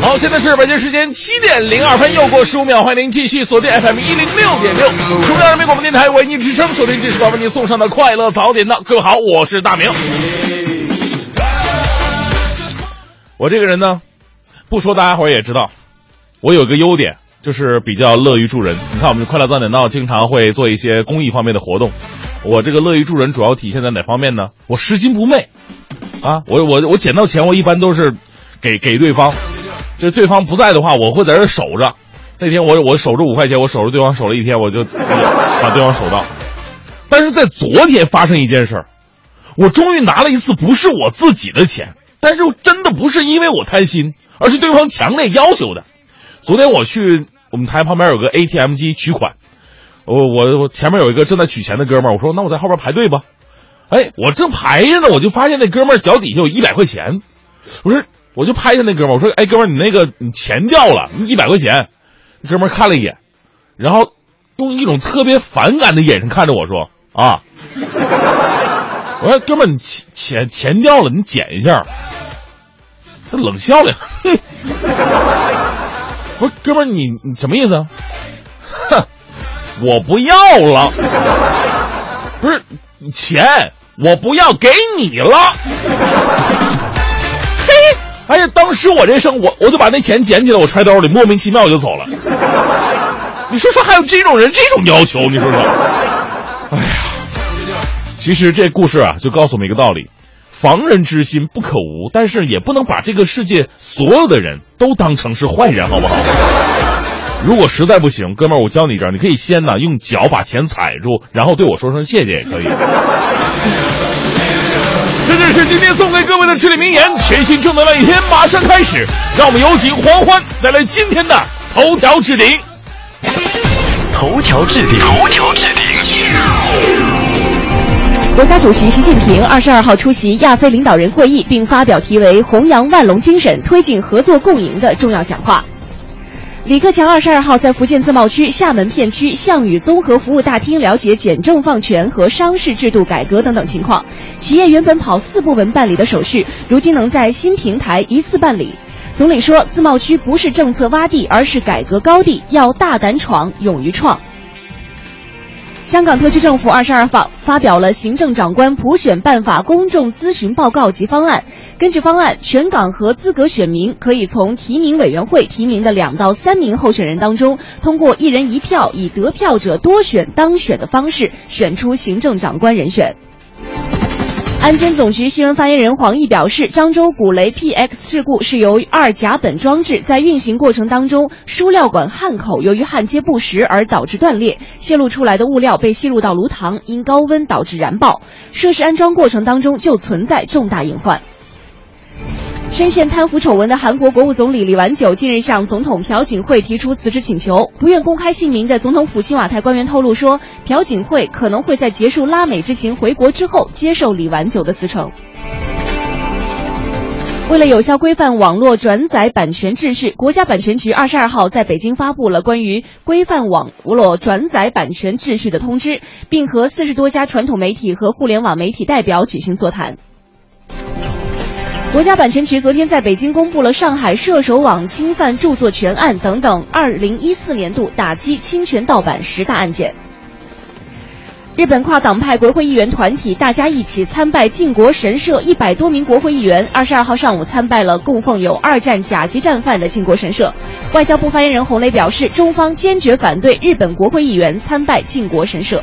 好，现在是北京时间七点零二分，又过十五秒，欢迎您继续锁定 FM 一零六点六，中央人民广播电台为您之声，收听这时段为您送上的快乐早点到。各位好，我是大明。我这个人呢，不说大家伙也知道，我有个优点，就是比较乐于助人。你看，我们快乐早点到经常会做一些公益方面的活动。我这个乐于助人主要体现在哪方面呢？我拾金不昧，啊，我我我捡到钱，我一般都是给给对方。这对方不在的话，我会在这守着。那天我我守着五块钱，我守着对方守了一天，我就 把对方守到。但是在昨天发生一件事儿，我终于拿了一次不是我自己的钱，但是真的不是因为我贪心，而是对方强烈要求的。昨天我去我们台旁边有个 ATM 机取款，我我我前面有一个正在取钱的哥们儿，我说那我在后边排队吧。哎，我正排着呢，我就发现那哥们儿脚底下有一百块钱，我说我就拍一下那哥们儿，我说哎哥们儿你那个你钱掉了，一百块钱。哥们儿看了一眼，然后用一种特别反感的眼神看着我说啊，我说哥们儿你钱钱钱掉了，你捡一下。这冷笑了，哼。我说哥们儿你你什么意思啊？哼，我不要了，不是钱，我不要，给你了。嘿，哎呀，当时我这生，我我就把那钱捡起来，我揣兜里，莫名其妙我就走了。你说说，还有这种人这种要求，你说说？哎呀，其实这故事啊，就告诉我们一个道理：防人之心不可无，但是也不能把这个世界所有的人都当成是坏人，好不好？如果实在不行，哥们儿，我教你一招，你可以先呢用脚把钱踩住，然后对我说声谢谢也可以。这就是今天送给各位的至理名言，全新正能量一天马上开始，让我们有请黄欢带来今天的头条置顶。头条置顶，头条置顶。国家主席习近平二十二号出席亚非领导人会议，并发表题为“弘扬万隆精神，推进合作共赢”的重要讲话。李克强二十二号在福建自贸区厦门片区项羽综合服务大厅了解简政放权和商事制度改革等等情况。企业原本跑四部门办理的手续，如今能在新平台一次办理。总理说，自贸区不是政策洼地，而是改革高地，要大胆闯，勇于创。香港特区政府二十二号发表了行政长官普选办法公众咨询报告及方案。根据方案，全港和资格选民可以从提名委员会提名的两到三名候选人当中，通过一人一票，以得票者多选当选的方式选出行政长官人选。安监总局新闻发言人黄毅表示，漳州古雷 PX 事故是由二甲苯装置在运行过程当中，输料管焊口由于焊接不实而导致断裂，泄露出来的物料被吸入到炉膛，因高温导致燃爆。设施安装过程当中就存在重大隐患。深陷贪腐丑闻的韩国国务总理李完九近日向总统朴槿惠提出辞职请求。不愿公开姓名的总统府青瓦台官员透露说，朴槿惠可能会在结束拉美之行回国之后接受李完九的辞呈。为了有效规范网络转载版权秩序，国家版权局二十二号在北京发布了关于规范网络转载版权秩序的通知，并和四十多家传统媒体和互联网媒体代表举行座谈。国家版权局昨天在北京公布了上海射手网侵犯著作权案等等二零一四年度打击侵权盗版十大案件。日本跨党派国会议员团体大家一起参拜靖国神社，一百多名国会议员二十二号上午参拜了供奉有二战甲级战犯的靖国神社。外交部发言人洪磊表示，中方坚决反对日本国会议员参拜靖国神社。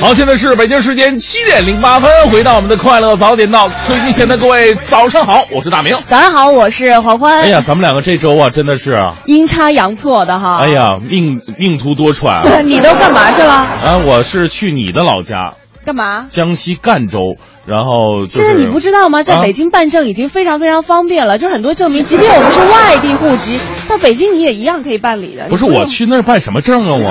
好，现在是北京时间七点零八分，回到我们的快乐早点到，收音机前的各位早上好，我是大明。早上好，我是黄欢。哎呀，咱们两个这周啊，真的是啊，阴差阳错的哈。哎呀，命命途多舛啊！你都干嘛去了？啊，我是去你的老家。干嘛？江西赣州，然后就是现在你不知道吗？在啊北京办证已经非常非常方便了，就是很多证明，即便我们是外地户籍，到北京你也一样可以办理的。不是我，去那儿办什么证啊我？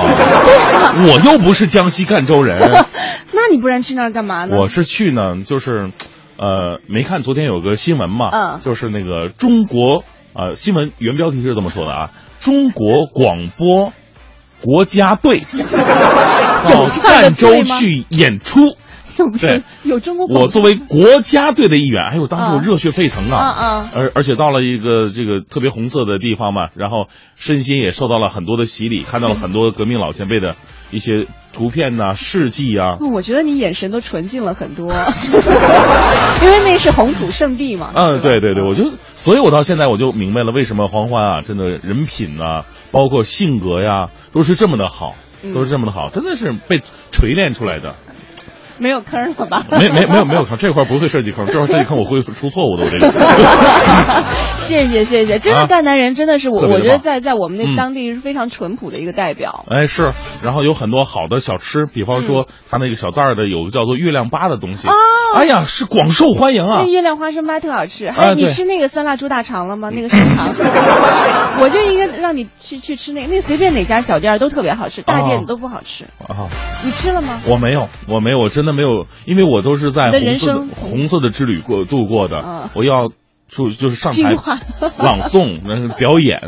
我又不是江西赣州人，那你不然去那儿干嘛呢？我是去呢，就是，呃，没看昨天有个新闻嘛，嗯就是那个中国呃新闻原标题是这么说的啊，中国广播国家队 赣州去演出。对有中国我作为国家队的一员，哎呦，当时我啊热血沸腾啊啊！啊而而且到了一个这个特别红色的地方嘛，然后身心也受到了很多的洗礼，看到了很多革命老前辈的一些图片呐、事迹啊。我觉得你眼神都纯净了很多，因为那是红土圣地嘛。嗯，对对对，我就，所以我到现在我就明白了为什么黄欢啊，真的人品啊，包括性格呀，都是这么的好，嗯都是这么的好，真的是被锤炼出来的。没有坑了吧？没没没有没有坑，这块不会设计坑，这块设计坑我会出错误的，我这个。谢谢谢谢，真的啊赣南人真的是我，我觉得在在我们那嗯当地是非常淳朴的一个代表。哎，是，然后有很多好的小吃，比方说他那个小袋儿的有个叫做月亮粑的东西，哦哎呀，是广受欢迎啊那！月亮花生吧特好吃，还有你吃那个酸辣猪大肠了吗？那个生肠，我就应该让你去去吃那个，那随便哪家小店都特别好吃，大店哦都不好吃。啊，你吃了吗？我没有，我没有，我真的没有，因为我都是在人生红色的之旅过度过的，嗯我要就就是上台 朗诵，那是表演，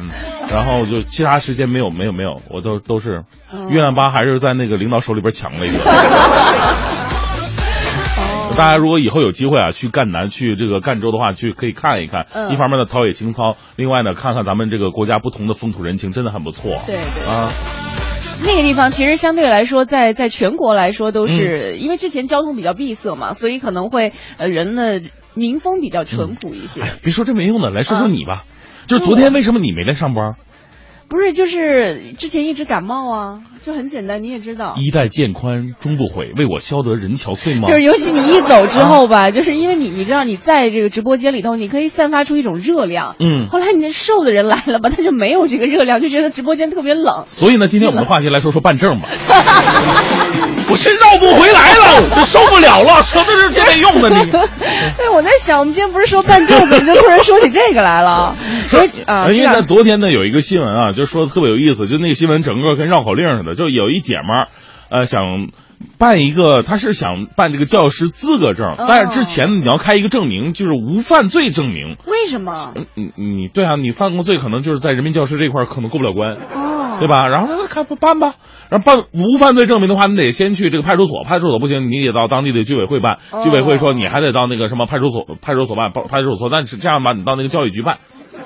然后就其他时间没有没有没有，我都都是、嗯月亮吧还是在那个领导手里边抢了一个。哦大家如果以后有机会啊，去赣南、去这个赣州的话，去可以看一看。嗯一方面呢，陶冶情操；另外呢，看看咱们这个国家不同的风土人情，真的很不错。对对啊，那个地方其实相对来说，在在全国来说都嗯是、因为之前交通比较闭塞嘛，所以可能会呃人的民风比较淳朴一些。别说这没用的，来说说啊你吧。就是昨天为什么你没来上班？不是，就是之前一直感冒啊，就很简单，你也知道。衣带渐宽终不悔，为我消得人憔悴吗？就是尤其你一走之后吧，就是因为你你知道你在这个直播间里头，你可以散发出一种热量。嗯后来你那瘦的人来了吧，他就没有这个热量，就觉得直播间特别冷。所以呢，今天我们的话题来说说办证吧。我是绕不回来了，我受不了了，说的是这没用的你。对，我在想，我们今天不是说办证，怎么就突然说起这个来了？所以啊，呃因为在昨天呢有一个新闻啊，就说的特别有意思，就那个新闻整个跟绕口令似的，就有一姐们儿，呃，想办一个，她是想办这个教师资格证，哦但是之前你要开一个证明，就是无犯罪证明。为什么？嗯，你你对啊，你犯过罪，可能就是在人民教师这块儿可能过不了关。哦，对？吧？然后那看办吧，然后办无犯罪证明的话，你得先去这个派出所，派出所不行，你得到当地的居委会办，哦居委会说你还得到那个什么派出所，派出所办，派出所，但是这样吧，你到那个教育局办，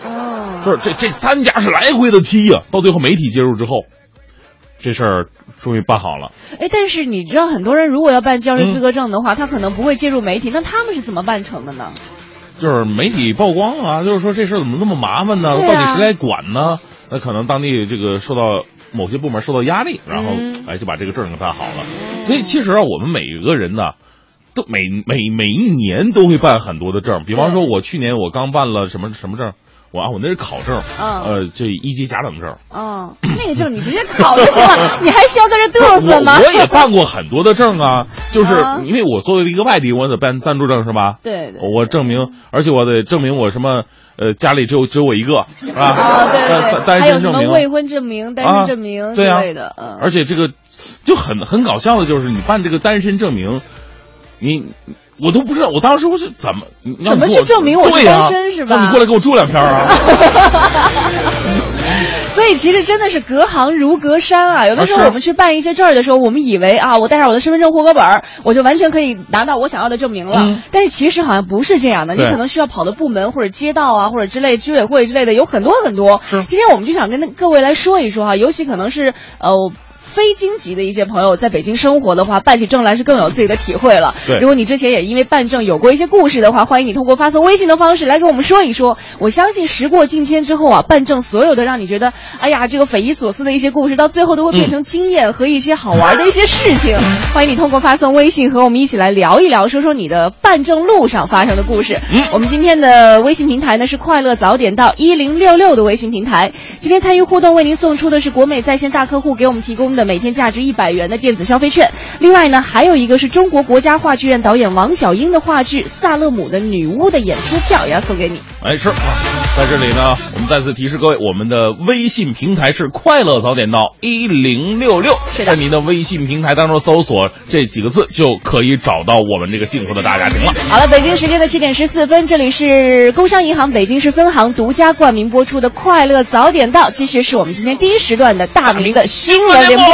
哦，不是这这三家是来回的踢呀、到最后媒体介入之后，这事儿终于办好了。哎，但是你知道，很多人如果要办教师嗯资格证的话，他可能不会介入媒体，那他们是怎么办成的呢？就是媒体曝光啊，就是说这事儿怎么这么麻烦呢？啊到底谁来管呢？那可能当地这个受到某些部门受到压力，然后嗯哎就把这个证给办好了。所以其实啊，我们每个人呢，都每每每一年都会办很多的证。比方说，我去年我刚办了什么什么证，我啊我那是考证，嗯呃，这一级甲等证。嗯，那个证你直接考就行了，你还需要在这嘚瑟吗？我我也办过很多的证啊，就是啊因为我作为一个外地，我得办暂住证是吧？对对。我证明，而且我得证明我什么，呃，家里只有只有我一个，是吧？啊，对对单对，还有什单身证明，么未婚证明、单身证明之对啊类的，嗯。而且这个就很很搞笑的就是，你办这个单身证明，你我都不知道，我当时我是怎么，怎么去证明我是单身是吧那你过来给我住两天啊！所以其实真的是隔行如隔山啊！有的时候我们去办一些证儿的时候，我们以为啊，我带上我的身份证、户口本儿，我就完全可以拿到我想要的证明了。嗯但是其实好像不是这样的，你可能需要跑的部门或者街道啊，或者之类居委会之类的有很多很多。今天我们就想跟各位来说一说哈，尤其可能是呃。非京籍的一些朋友在北京生活的话，办起证来是更有自己的体会了。对如果你之前也因为办证有过一些故事的话，欢迎你通过发送微信的方式来给我们说一说。我相信时过境迁之后啊，办证所有的让你觉得哎呀这个匪夷所思的一些故事，到最后都会变成经验和一些好玩的一些事情。欢迎你通过发送微信和我们一起来聊一聊，说说你的办证路上发生的故事。嗯我们今天的微信平台呢是快乐早点到一零六六的微信平台。今天参与互动为您送出的是国美在线大客户给我们提供的的每天价值一百元的电子消费券。另外呢，还有一个是中国国家话剧院导演王小英的话剧《萨勒姆的女巫》的演出票，也要送给你。哎，是，在这里呢，我们再次提示各位，我们的微信平台是“快乐早点到一零六六”，在您的微信平台当中搜索这几个字，就可以找到我们这个幸福的大家庭了。好了，北京时间的七点十四分，这里是工商银行北京市分行独家冠名播出的《快乐早点到》，继续是我们今天第一时段的大明的新闻联播。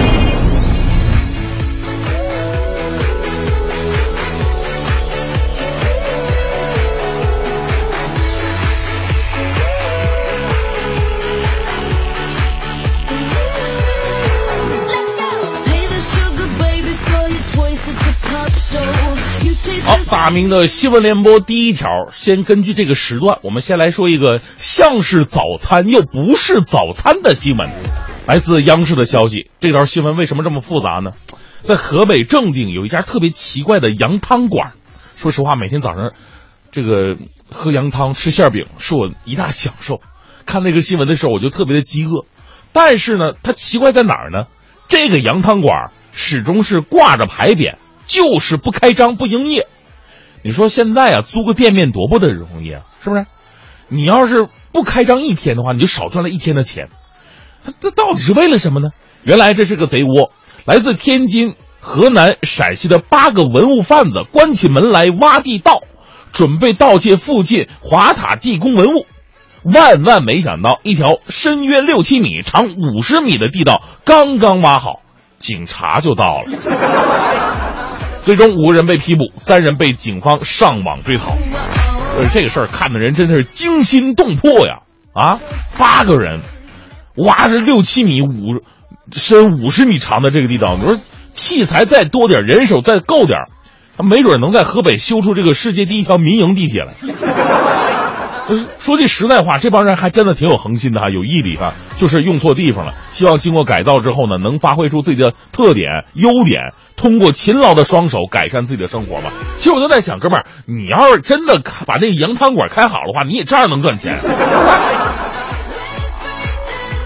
大明的新闻联播第一条，先根据这个时段，我们先来说一个像是早餐又不是早餐的新闻。来自央视的消息，这条新闻为什么这么复杂呢？在河北正定有一家特别奇怪的羊汤馆，说实话，每天早上这个喝羊汤吃馅饼是我一大享受。看那个新闻的时候，我就特别的饥饿。但是呢，它奇怪在哪儿呢？这个羊汤馆始终是挂着牌匾，就是不开张不营业。你说现在啊，租个店面多不得容易啊，是不是？你要是不开张一天的话，你就少赚了一天的钱。这到底是为了什么呢？原来这是个贼窝，来自天津、河南、陕西的八个文物贩子关起门来挖地道，准备盗窃附近华塔地宫文物。万万没想到，一条深约六七米、长五十米的地道刚刚挖好，警察就到了。最终五个人被批捕，三人被警方上网追逃。呃，这个事儿看的人真的是惊心动魄呀！啊，八个人挖着六七米五深五十米长的这个地道，你说器材再多点，人手再够点，他没准能在河北修出这个世界第一条民营地铁来。说句实在话，这帮人还真的挺有恒心的哈，有毅力哈，就是用错地方了。希望经过改造之后呢，能发挥出自己的特点、优点，通过勤劳的双手改善自己的生活吧。其实我就在想，哥们儿，你要是真的把那个羊汤馆开好的话，你也照样能赚钱。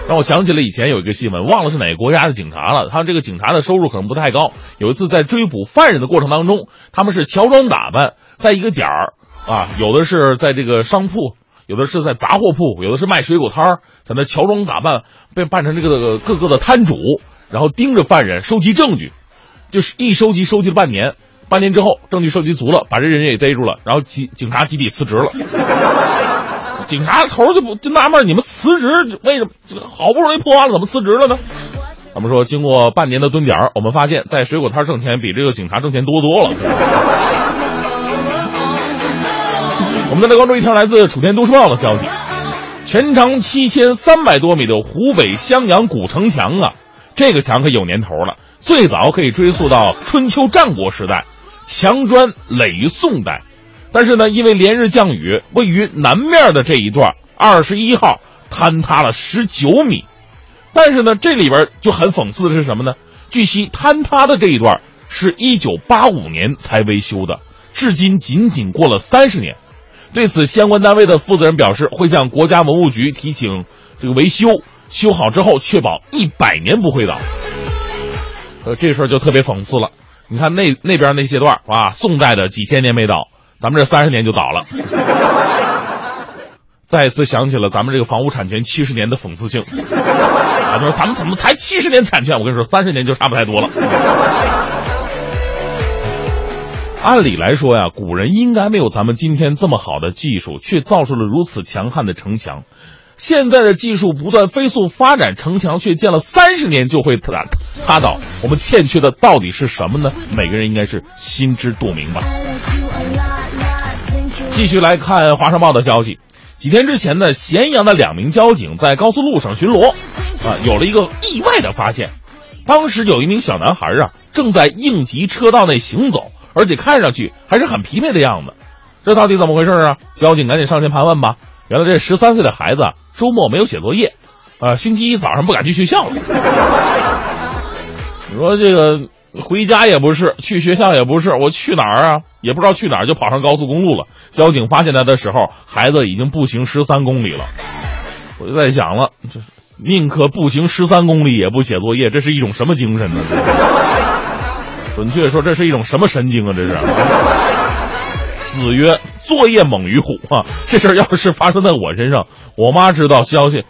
让我想起了以前有一个新闻，忘了是哪个国家的警察了。他们这个警察的收入可能不太高。有一次在追捕犯人的过程当中，他们是乔装打扮，在一个点儿啊，有的是在这个商铺，有的是在杂货铺，有的是卖水果摊儿，在那乔装打扮，被扮成这个各个的摊主，然后盯着犯人收集证据，就是一收集收集了半年，半年之后证据收集足了，把这人也逮住了，然后警警察集体辞职了。警察头就不就纳闷，你们辞职为什么？好不容易破案了，怎么辞职了呢？他们说，经过半年的蹲点，我们发现，在水果摊挣钱比这个警察挣钱多多了。我们再来关注一条来自楚天都市报的消息：全长七千三百多米的湖北襄阳古城墙啊，这个墙可有年头了，最早可以追溯到春秋战国时代，墙砖垒于宋代。但是呢，因为连日降雨，位于南面的这一段二十一号坍塌了十九米。但是呢，这里边就很讽刺的是什么呢？据悉，坍塌的这一段是一九八五年才维修的，至今仅仅过了三十年。对此，相关单位的负责人表示，会向国家文物局提请这个维修，修好之后确保一百年不会倒。呃，这事儿就特别讽刺了。你看那那边那些段啊，宋代的几千年没倒，咱们这三十年就倒了。再次想起了咱们这个房屋产权七十年的讽刺性。啊，他说咱们怎么才七十年产权？我跟你说，三十年就差不太多了。按理来说呀，古人应该没有咱们今天这么好的技术，却造出了如此强悍的城墙。现在的技术不断飞速发展，城墙却建了三十年就会塌塌倒。我们欠缺的到底是什么呢？每个人应该是心知肚明吧。继续来看《华商报》的消息，几天之前呢，咸阳的两名交警在高速路上巡逻，啊，有了一个意外的发现。当时有一名小男孩啊，正在应急车道内行走，而且看上去还是很疲惫的样子。这到底怎么回事啊？交警赶紧上前盘问吧。原来这十三岁的孩子周末没有写作业，啊，星期一早上不敢去学校了。你说这个回家也不是，去学校也不是，我去哪儿啊？也不知道去哪儿，就跑上高速公路了。交警发现他的时候，孩子已经步行十三公里了。我就在想了，这宁可步行十三公里也不写作业，这是一种什么精神呢？准确说，这是一种什么神经啊？这是。子曰：“作业猛于虎啊！”这事儿要是发生在我身上，我妈知道消息，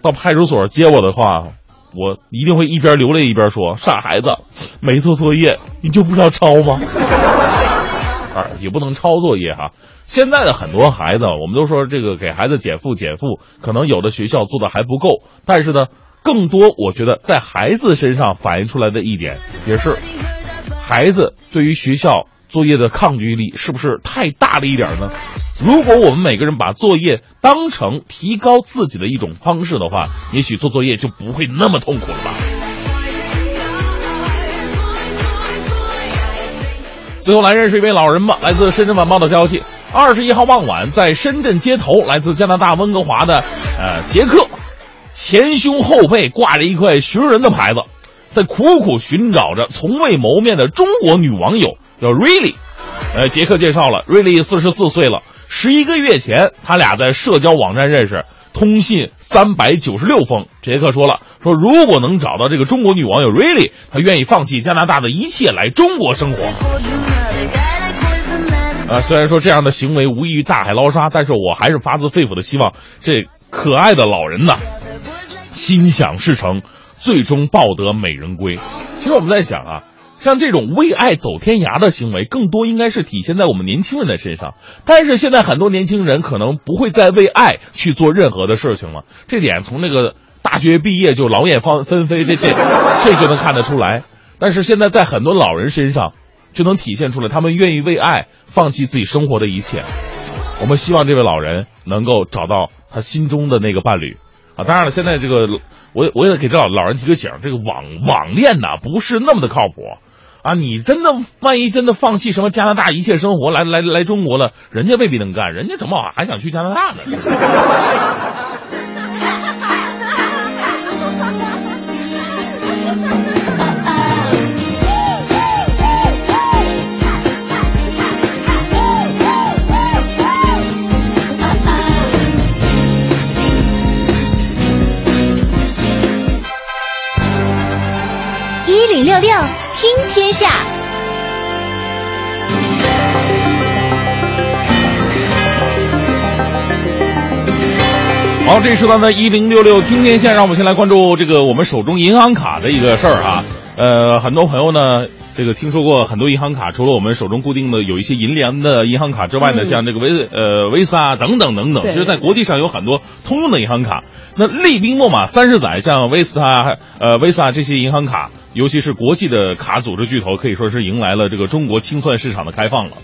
到派出所接我的话，我一定会一边流泪一边说：“傻孩子，没做作业，你就不知道抄吗？” 啊，也不能抄作业哈。现在的很多孩子，我们都说这个给孩子减负减负，可能有的学校做的还不够，但是呢，更多我觉得在孩子身上反映出来的一点，也是孩子对于学校作业的抗拒力是不是太大了一点呢？如果我们每个人把作业当成提高自己的一种方式的话，也许做作业就不会那么痛苦了吧。最后来认识一位老人吧。来自深圳晚报的消息，二十一号傍晚，在深圳街头，来自加拿大温哥华的呃杰克，前胸后背挂着一块寻人的牌子，在苦苦寻找着从未谋面的中国女网友，叫瑞丽。呃，杰克介绍了，瑞丽四十四岁了，十一个月前他俩在社交网站认识，通信三百九十六封。杰克说了，说如果能找到这个中国女网友瑞丽，他愿意放弃加拿大的一切来中国生活。啊，虽然说这样的行为无异于大海捞沙，但是我还是发自肺腑的希望这可爱的老人呐，心想事成，最终抱得美人归。其实我们在想啊，像这种为爱走天涯的行为，更多应该是体现在我们年轻人的身上。但是现在很多年轻人可能不会再为爱去做任何的事情了，这点从那个大学毕业就劳燕芳纷飞，这这 这就能看得出来。但是现在在很多老人身上。就能体现出来，他们愿意为爱放弃自己生活的一切。我们希望这位老人能够找到他心中的那个伴侣当然了，现在这个我我也给这老老人提个醒，这个网网恋呐不是那么的靠谱啊！你真的万一真的放弃什么加拿大一切生活来来来中国了，人家未必能干，人家怎么还想去加拿大呢？六听天下，好，这一时段的一零六六听天下，让我们先来关注这个我们手中银行卡的一个事儿啊。呃，很多朋友呢，这个听说过很多银行卡，除了我们手中固定的有一些银联的银行卡之外呢，嗯像这个维呃维萨等等等等，对其实在国际上有很多通用的银行卡。那利兵秣马三十载，像维斯塔、呃维萨这些银行卡，尤其是国际的卡组织巨头，可以说是迎来了这个中国清算市场的开放了。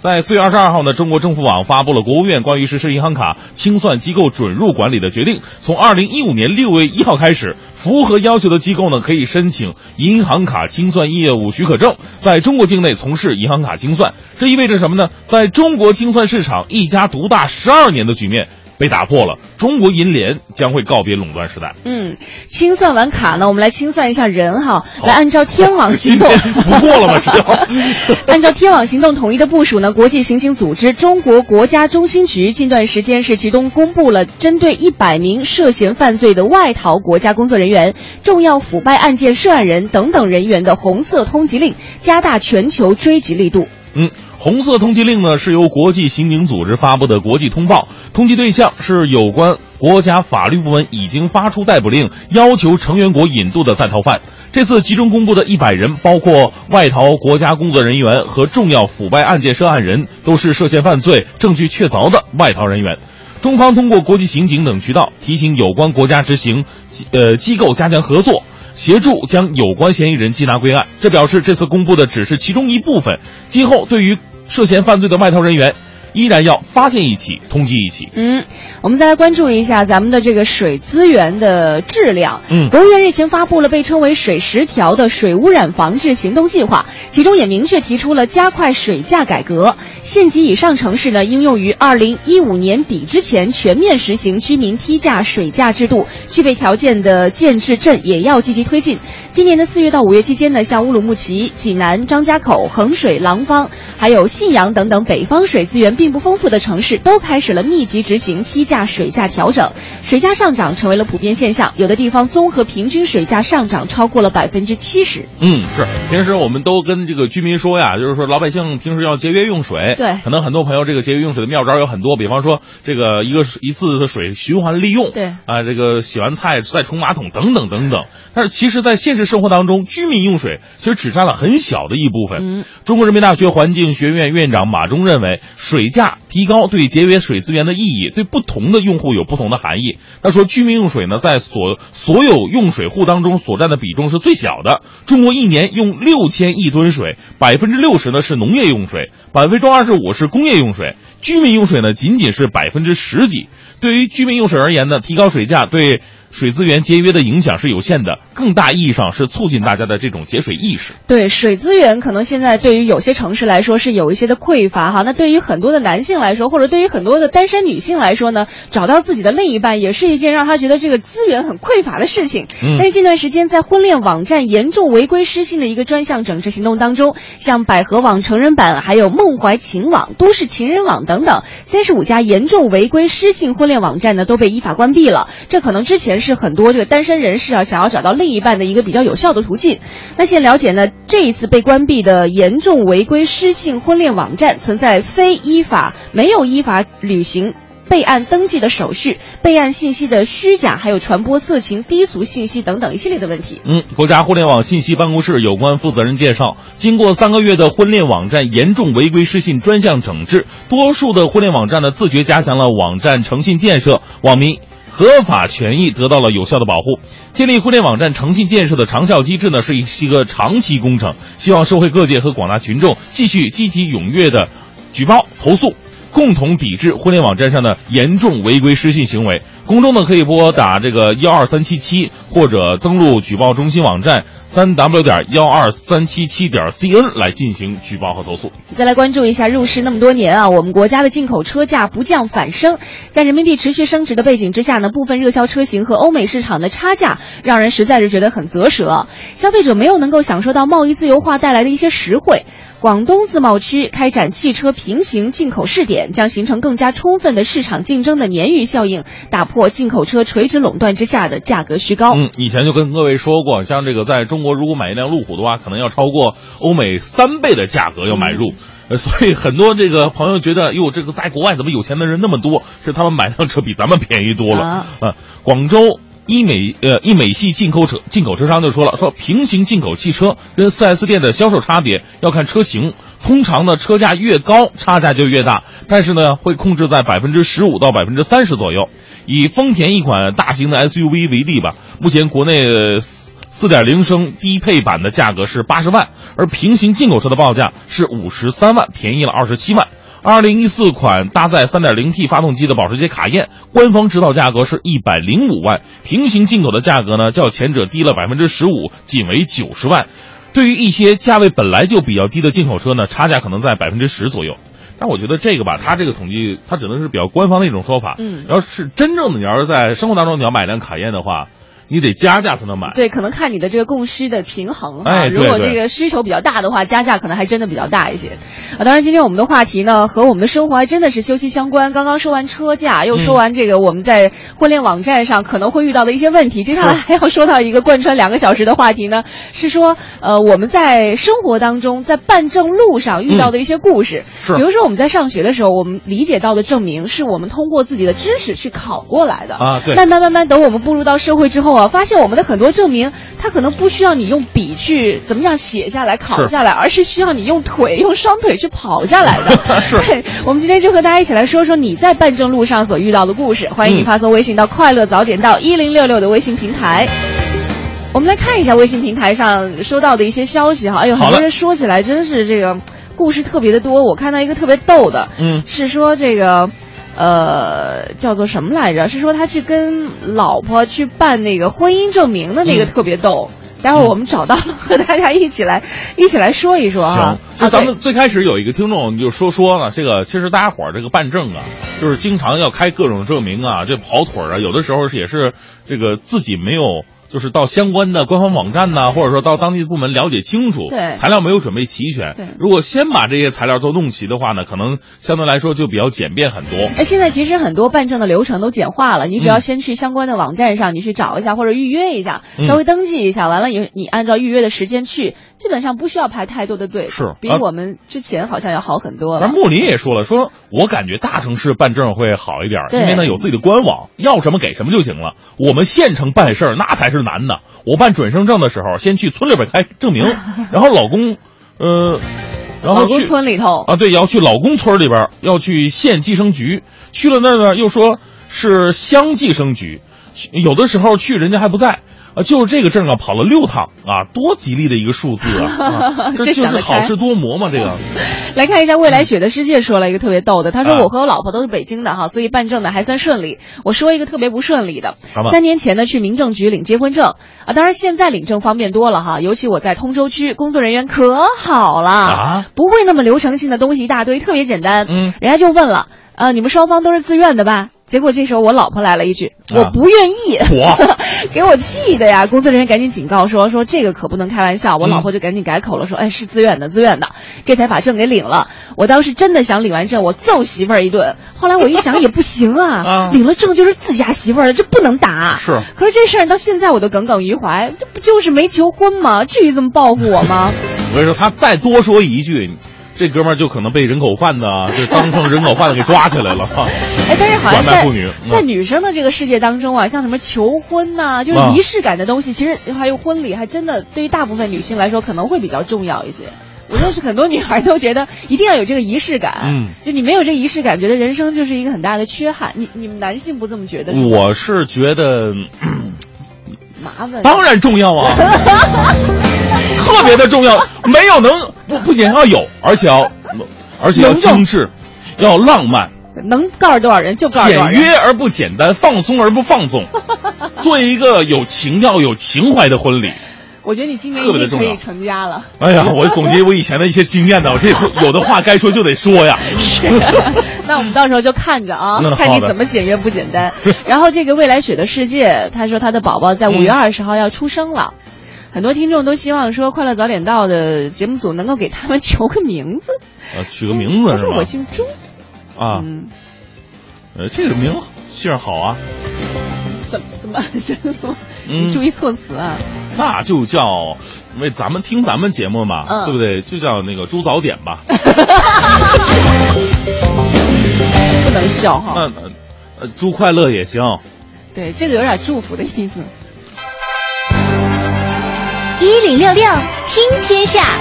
在四月二十二号呢，中国政府网发布了国务院关于实施银行卡清算机构准入管理的决定。从二零一五年六月一号开始，符合要求的机构呢可以申请银行卡清算业务许可证，在中国境内从事银行卡清算。这意味着什么呢？在中国清算市场一家独大十二年的局面被打破了，中国银联将会告别垄断时代。嗯，清算完卡呢，我们来清算一下人哈。来，按照天网 行动，不过了吗？是要 按照天网行动统一的部署呢，国际刑警组织中国国家中心局近段时间是集中公布了针对一百名涉嫌犯罪的外逃国家工作人员、重要腐败案件涉案人等等人员的红色通缉令，加大全球追缉力度。嗯，红色通缉令呢是由国际刑警组织发布的国际通报，通缉对象是有关国家法律部门已经发出逮捕令，要求成员国引渡的在逃犯。这次集中公布的一百人，包括外逃国家工作人员和重要腐败案件涉案人，都是涉嫌犯罪、证据确凿的外逃人员。中方通过国际刑警等渠道提醒有关国家执行呃机构加强合作，协助将有关嫌疑人缉拿归案。这表示这次公布的只是其中一部分，今后对于涉嫌犯罪的外逃人员，依然要发现一起，通缉一起。嗯，我们再来关注一下咱们的这个水资源的质量。嗯国务院日前发布了被称为“水十条”的水污染防治行动计划，其中也明确提出了加快水价改革。县级以上城市呢，应用于二零一五年底之前全面实行居民梯价水价制度，具备条件的建制镇也要积极推进。今年的四月到五月期间呢，像乌鲁木齐、济南、张家口、衡水、廊坊，还有信阳等等北方水资源并不丰富的城市，都开始了密集执行梯价水价调整，水价上涨成为了普遍现象。有的地方综合平均水价上涨超过了百分之七十。嗯，是。平时我们都跟这个居民说呀，就是说老百姓平时要节约用水。对可能很多朋友这个节约用水的妙招有很多，比方说这个一个一次的水循环利用。对啊，这个洗完菜再冲马桶等等等等。但是其实，在现实生活当中，居民用水其实只占了很小的一部分。嗯，中国人民大学环境学院院长马忠认为，水价提高对节约水资源的意义，对不同的用户有不同的含义。他说，居民用水呢，在所所有用水户当中所占的比重是最小的。中国一年用六千亿吨水，百分之六十呢是农业用水，百分之二十五是工业用水，居民用水呢仅仅是百分之十几。对于居民用水而言呢，提高水价对水资源节约的影响是有限的，更大意义上是促进大家的这种节水意识。对水资源，可能现在对于有些城市来说是有一些的匮乏哈。那对于很多的男性来说，或者对于很多的单身女性来说呢，找到自己的另一半也是一件让他觉得这个资源很匮乏的事情。嗯但是近段时间，在婚恋网站严重违规失信的一个专项整治行动当中，像百合网成人版、还有梦怀情网、都市情人网等等，三十五家严重违规失信婚恋网站呢都被依法关闭了。这可能之前是很多这个单身人士啊想要找到另一半的一个比较有效的途径。那现了解呢，这一次被关闭的严重违规失信婚恋网站存在非依法、没有依法履行。备案登记的手续、备案信息的虚假，还有传播色情、低俗信息等等一系列的问题。嗯，国家互联网信息办公室有关负责人介绍，经过三个月的婚恋网站严重违规失信专项整治，多数的婚恋网站呢自觉加强了网站诚信建设，网民合法权益得到了有效的保护。建立互联网站诚信建设的长效机制呢，是一个长期工程，希望社会各界和广大群众继续积极踊跃的举报投诉。共同抵制婚恋网站上的严重违规失信行为。公众呢可以拨打这个幺二三七七，或者登录举报中心网站三 w 点幺二三七七点 cn 来进行举报和投诉。再来关注一下入市那么多年啊，我们国家的进口车价不降反升，在人民币持续升值的背景之下呢，部分热销车型和欧美市场的差价，让人实在是觉得很啧舌。消费者没有能够享受到贸易自由化带来的一些实惠。广东自贸区开展汽车平行进口试点，将形成更加充分的市场竞争的鲶鱼效应，打破进口车垂直垄断之下的价格虚高。嗯，以前就跟各位说过，像这个在中国如果买一辆路虎的话，可能要超过欧美三倍的价格要买入。呃，所以很多这个朋友觉得，哟，这个在国外怎么有钱的人那么多？是他们买辆车比咱们便宜多了啊啊！广州。一美呃一美系进口车进口车商就说了，说平行进口汽车跟 4S 店的销售差别要看车型，通常呢车价越高差价就越大，但是呢会控制在百分之十五到百分之三十左右。以丰田一款大型的 SUV 为例吧，目前国内四点零升低配版的价格是八十万，而平行进口车的报价是五十三万，便宜了二十七万。二零一四款搭载 3.0T 发动机的保时捷卡宴，官方指导价格是一百零五万，平行进口的价格呢较前者低了百分之十五，仅为九十万。对于一些价位本来就比较低的进口车呢，差价可能在百分之十左右。但我觉得这个吧，它这个统计，它只能是比较官方的一种说法。嗯要是真正的你要是在生活当中你要买辆卡宴的话，你得加价才能买。对，可能看你的这个供需的平衡哈。哎如果这个需求比较大的话，加价可能还真的比较大一些。啊，当然今天我们的话题呢和我们的生活还真的是休息相关。刚刚说完车价，又说完这个我们在婚恋网站上可能会遇到的一些问题，接下来还要说到一个贯穿两个小时的话题呢，是说呃我们在生活当中在办证路上遇到的一些故事。是比如说我们在上学的时候，我们理解到的证明是我们通过自己的知识去考过来的啊对慢慢慢慢，等我们步入到社会之后啊，发现我们的很多证明，它可能不需要你用笔去怎么样写下来、考下来，而是需要你用腿、用双腿去跑下来的。是对，我们今天就和大家一起来说说你在办证路上所遇到的故事。欢迎你嗯发送微信到“快乐早点到一零六六”的微信平台。我们来看一下微信平台上收到的一些消息哈，哎呦，很好多人说起来真是这个。故事特别的多。我看到一个特别逗的，嗯是说这个。呃，叫做什么来着？是说他去跟老婆去办那个婚姻证明的那个嗯特别逗。待会儿我们找到了，和大家一起来 一起来说一说行啊。，就咱们最开始有一个听众就说说呢，这个其实大家伙儿这个办证啊，就是经常要开各种证明啊，这跑腿儿啊，有的时候是也是这个自己没有。就是到相关的官方网站呐、或者说到当地的部门了解清楚，对材料没有准备齐全对。如果先把这些材料都弄齐的话呢，可能相对来说就比较简便很多。哎，现在其实很多办证的流程都简化了，你只要嗯先去相关的网站上，你去找一下或者预约一下，嗯稍微登记一下，完了以后你按照预约的时间去，基本上不需要排太多的队，是啊比我们之前好像要好很多了咱。穆林也说了，说我感觉大城市办证会好一点，因为呢有自己的官网，要什么给什么就行了。我们县城办事儿那才是难的。我办准生证的时候，先去村里边开证明，然后老公，呃，然后老公去村里头，啊，对，要去老公村里边，要去县计生局，去了那儿呢，又说是乡计生局，去有的时候去人家还不在。啊，就是这个证啊，跑了六趟啊，多吉利的一个数字啊！啊 这就是好事多磨嘛，这个。来看一下未来雪的世界说了一个特别逗的，他说啊我和我老婆都是北京的哈，所以办证呢还算顺利。我说一个特别不顺利的，三年前呢去民政局领结婚证啊，当然现在领证方便多了哈，尤其我在通州区，工作人员可好了啊，不会那么流程性的东西一大堆，特别简单。嗯，人家就问了，呃，你们双方都是自愿的吧？结果这时候我老婆来了一句：“啊我不愿意。火 给我气的呀！工作人员赶紧警告说说这个可不能开玩笑。我嗯老婆就赶紧改口了，说哎是自愿的，自愿的，这才把证给领了。我当时真的想领完证我揍媳妇儿一顿，后来我一想也不行啊，啊领了证就是自家媳妇儿了，这不能打。是可是这事儿到现在我都耿耿于怀，这不就是没求婚吗？至于这么报复我吗？我跟你说，他再多说一句，这哥们儿就可能被人口贩子啊，就当成人口贩子给抓起来了。哎，但是好像在在女生的这个世界当中啊，像什么求婚呐、就是啊仪式感的东西，其实还有婚礼，还真的对于大部分女性来说可能会比较重要一些。我认识很多女孩都觉得一定要有这个仪式感，嗯，就你没有这个仪式感，觉得人生就是一个很大的缺憾。你你们男性不这么觉得？我是觉得，嗯麻烦，当然重要啊，特别的重要。没有能不不仅要有，而且要而且要精致，要浪漫，能告诉多少人就告诉。简约而不简单，放松而不放纵，做一个有情调、有情怀的婚礼。我觉得你今年特别的可以成家了。哎呀，我总结我以前的一些经验呢，我这有的话该说就得说呀。那我们到时候就看着啊 嗯，看你怎么简约不简单。然后这个未来雪的世界，他说他的宝宝在五月嗯二十号要出生了。很多听众都希望说，《快乐早点到》的节目组能够给他们求个名字。呃，取个名字是吧？我姓朱，啊，嗯，呃，这个名姓好啊，怎么怎么怎么？嗯你注意措辞啊！那就叫，为咱们听咱们节目嘛，嗯对不对？就叫那个猪早点吧。不能笑哈。那呃呃，猪快乐也行。对，这个有点祝福的意思。一零六六听天下，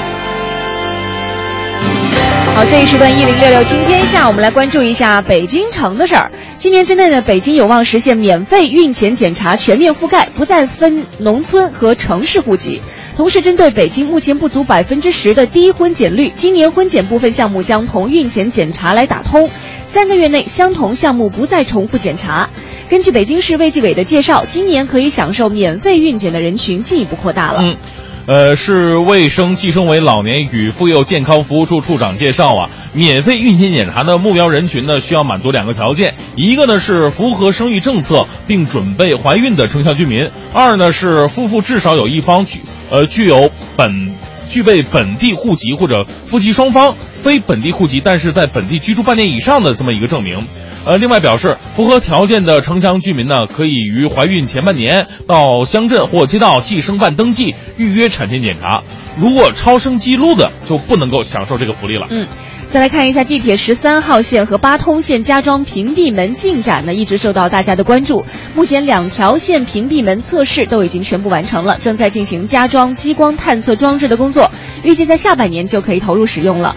好，这一时段一零六六听天下，我们来关注一下北京城的事儿。今年之内呢，北京有望实现免费孕前检查全面覆盖，不再分农村和城市户籍。同时，针对北京目前不足百分之十的低婚检率，今年婚检部分项目将同孕前检查来打通，三个月内相同项目不再重复检查。根据北京市卫计委的介绍，今年可以享受免费孕检的人群进一步扩大了。嗯，呃，市卫生计生委老年与妇幼健康服务处处长介绍啊，免费孕前检查的目标人群呢，需要满足两个条件，一个呢是符合生育政策并准备怀孕的城乡居民，二呢是夫妇至少有一方具呃具有本具备本地户籍或者夫妻双方非本地户籍，但是在本地居住半年以上的这么一个证明。呃，另外表示，符合条件的城乡居民呢，可以于怀孕前半年到乡镇或街道计生办登记预约产前检查。如果超生记录的，就不能够享受这个福利了。嗯，再来看一下地铁十三号线和八通线加装屏蔽门进展呢，一直受到大家的关注。目前两条线屏蔽门测试都已经全部完成了，正在进行加装激光探测装置的工作，预计在下半年就可以投入使用了。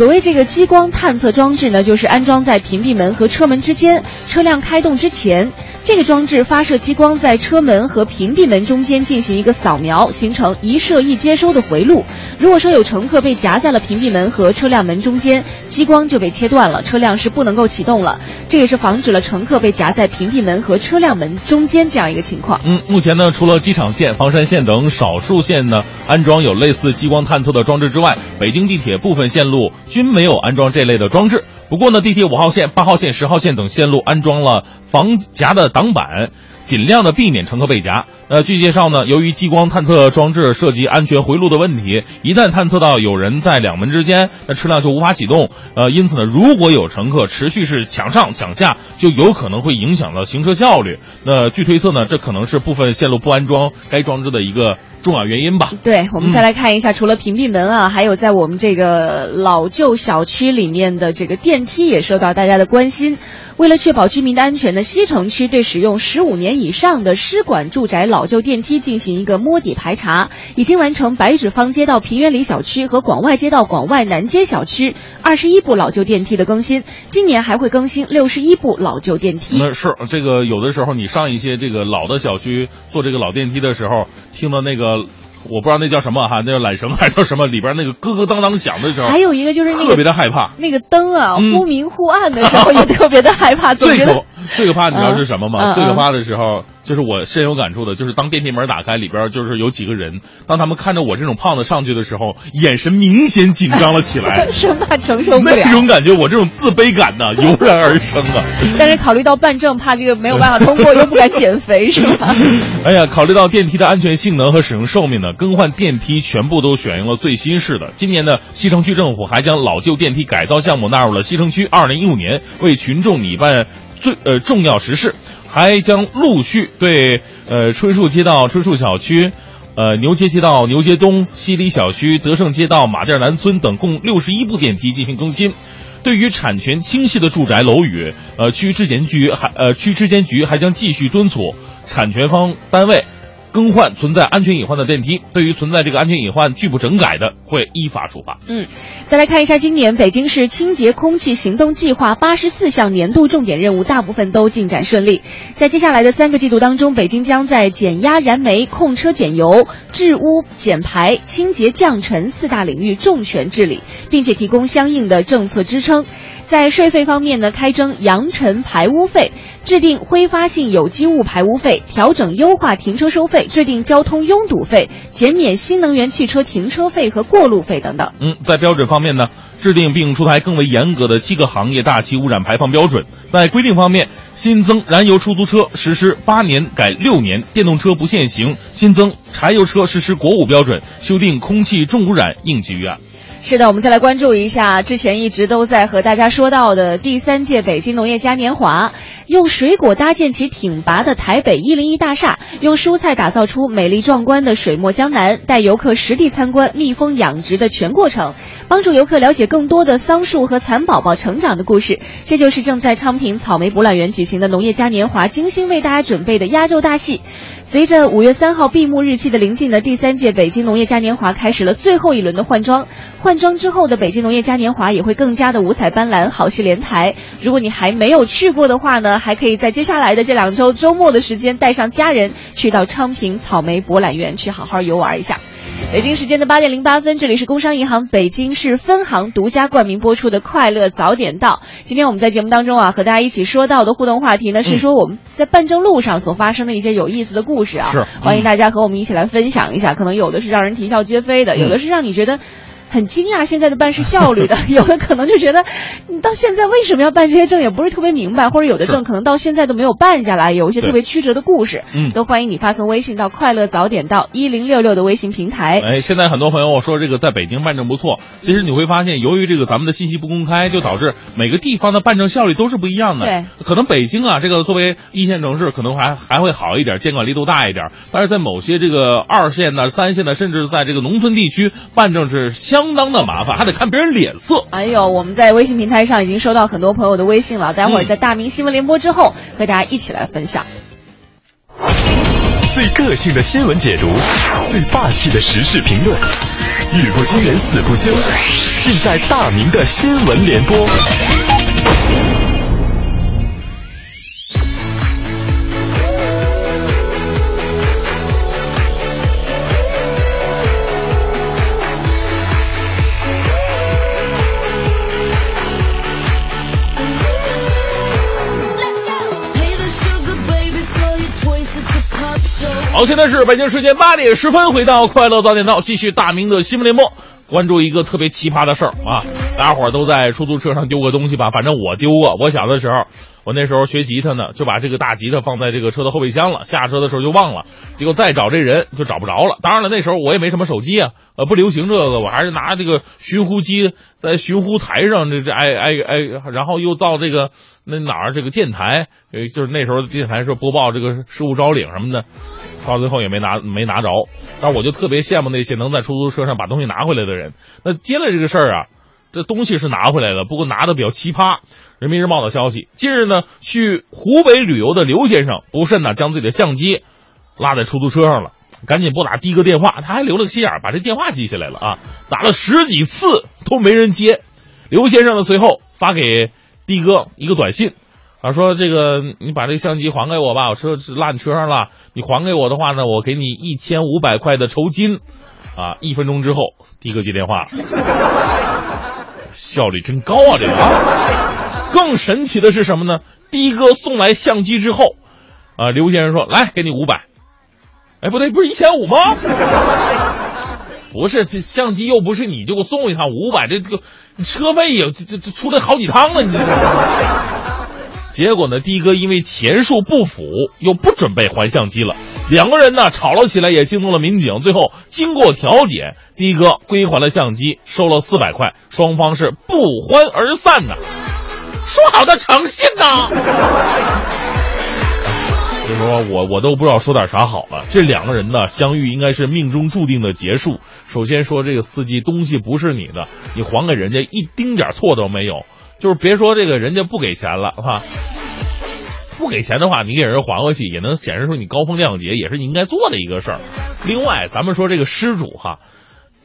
所谓这个激光探测装置呢，就是安装在屏蔽门和车门之间，车辆开动之前，这个装置发射激光在车门和屏蔽门中间进行一个扫描，形成一射一接收的回路。如果说有乘客被夹在了屏蔽门和车辆门中间，激光就被切断了，车辆是不能够启动了。这也是防止了乘客被夹在屏蔽门和车辆门中间这样一个情况。嗯，目前呢，除了机场线、房山线等少数线呢安装有类似激光探测的装置之外，北京地铁部分线路均没有安装这类的装置。不过呢，地铁五号线、八号线、十号线等线路安装了防夹的挡板。尽量的避免乘客被夹。呃，据介绍呢，由于激光探测装置涉及安全回路的问题，一旦探测到有人在两门之间，那车辆就无法启动。呃，因此呢，如果有乘客持续是抢上抢下，就有可能会影响到行车效率。那据推测呢，这可能是部分线路不安装该装置的一个重要原因吧。对，我们再来看一下，除了屏蔽门啊，还有在我们这个老旧小区里面的这个电梯也受到大家的关心。为了确保居民的安全呢，西城区对使用十五年以上的失管住宅老旧电梯进行一个摸底排查，已经完成白纸坊街道平原里小区和广外街道广外南街小区二十一部老旧电梯的更新，今年还会更新六十一部老旧电梯。那是这个有的时候你上一些这个老的小区坐这个老电梯的时候，听到那个。我不知道那叫什么哈，那叫缆绳还是叫什么？里边那个咯咯当当响的时候，还有一个就是那个特别的害怕，那个灯啊嗯忽明忽暗的时候也特别的害怕，最可 最可怕，你知道是什么吗？最可怕的时候，就是我深有感触的，就是当电梯门打开，里边就是有几个人，当他们看着我这种胖子上去的时候，眼神明显紧张了起来生怕承受不了。那种感觉，我这种自卑感呢油然而生啊！但是考虑到办证，怕这个没有办法通过，又不敢减肥，是吧？哎呀，考虑到电梯的安全性能和使用寿命呢，更换电梯全部都选用了最新式的。今年呢，西城区政府还将老旧电梯改造项目纳入了西城区2015年为群众拟办最呃重要实事，还将陆续对呃春树街道春树小区。呃，牛街街道牛街东、西里小区、德胜街道马甸南村等共六十一部电梯进行更新。对于产权清晰的住宅楼宇，呃，区质监局还呃区质监局还将继续敦促产权方单位更换存在安全隐患的电梯。对于存在这个安全隐患拒不整改的，会依法处罚。嗯，再来看一下今年北京市清洁空气行动计划八十四项年度重点任务，大部分都进展顺利。在接下来的三个季度当中，北京将在减压燃煤、控车减油、治污减排、清洁降尘四大领域重拳治理，并且提供相应的政策支撑。在税费方面呢，开征扬尘排污费，制定挥发性有机物排污费，调整优化停车收费，制定交通拥堵费，减免新能源汽车停车费和过路费等等。嗯，在标准方面呢，制定并出台更为严格的七个行业大气污染排放标准。在规定方面，新增燃油出租车实施八年改六年，电动车不限行；新增柴油车实施国五标准，修订空气重污染应急预案。是的，我们再来关注一下之前一直都在和大家说到的第三届北京农业嘉年华，用水果搭建起挺拔的台北一零一大厦，用蔬菜打造出美丽壮观的水墨江南，带游客实地参观蜜蜂养殖的全过程，帮助游客了解更多的桑树和蚕宝宝成长的故事。这就是正在昌平草莓博览园举行的农业嘉年华精心为大家准备的压轴大戏。随着五月三号闭幕日期的临近呢，第三届北京农业嘉年华开始了最后一轮的换装。换装之后的北京农业嘉年华也会更加的五彩斑斓，好戏连台。如果你还没有去过的话呢，还可以在接下来的这两周周末的时间，带上家人去到昌平草莓博览园去好好游玩一下。北京时间的八点零八分，这里是工商银行北京市分行独家冠名播出的《快乐早点到》。今天我们在节目当中啊，和大家一起说到的互动话题呢，是说我们在办证路上所发生的一些有意思的故事啊。是欢迎大家和我们一起来分享一下。可能有的是让人啼笑皆非的，有的是让你觉得。很惊讶现在的办事效率的，有的可能就觉得你到现在为什么要办这些证也不是特别明白，或者有的证可能到现在都没有办下来，有一些特别曲折的故事，嗯都欢迎你发送微信到快乐早点到一零六六的微信平台。哎，现在很多朋友说这个在北京办证不错，其实你会发现，由于这个咱们的信息不公开，就导致每个地方的办证效率都是不一样的。对，可能北京啊，这个作为一线城市，可能还还会好一点，监管力度大一点。但是在某些这个二线的、三线的，甚至在这个农村地区，办证是相当的麻烦，还得看别人脸色。哎呦，我们在微信平台上已经收到很多朋友的微信了，待会儿在大明新闻联播之后，和大家一起来分享。最个性的新闻解读，最霸气的时事评论，语不惊人死不休，尽在大明的新闻联播。好，现在是北京时间八点十分，回到快乐早点到，继续大明的新闻联播，关注一个特别奇葩的事儿啊！大家伙儿都在出租车上丢过东西吧？反正我丢过。我小的时候，我那时候学吉他呢，就把这个大吉他放在这个车的后备箱了，下车的时候就忘了，结果再找这人就找不着了。当然了，那时候我也没什么手机啊，呃，不流行这个，我还是拿这个寻呼机在寻呼台上这这哎哎哎，然后又到这个那哪儿这个电台，呃，就是那时候电台说播报这个失物招领什么的。到最后也没拿没拿着，但我就特别羡慕那些能在出租车上把东西拿回来的人。那接了这个事儿啊，这东西是拿回来了，不过拿的比较奇葩。人民日报的消息，近日呢，去湖北旅游的刘先生不慎呢，将自己的相机落在出租车上了，赶紧拨打的哥电话，他还留了个心眼，把这电话记下来了啊，打了十几次都没人接。刘先生呢，随后发给的哥一个短信。他，说这个，你把这个相机还给我吧，我车落你车上了。你还给我的话呢，我给你一千五百块的酬金。啊，一分钟之后，的哥接电话，效率真高啊，这个啊。更神奇的是什么呢？的哥送来相机之后，啊，刘先生说，来，给你五百。哎，不对，不是一千五吗？不是，这相机又不是你，就给我送一趟五百，这这个车费也这这出来好几趟了，你。结果呢，的哥因为钱数不符，又不准备还相机了，两个人呢吵了起来，也惊动了民警。最后经过调解，的哥归还了相机，收了四百块，双方是不欢而散呐。说好的诚信呢？就说我我都不知道说点啥好了。这两个人呢相遇应该是命中注定的结束。首先说这个司机东西不是你的，你还给人家一丁点错都没有。就是别说这个人家不给钱了哈，不给钱的话，你给人还回去也能显示出你高风亮节，也是你应该做的一个事儿。另外，咱们说这个失主哈，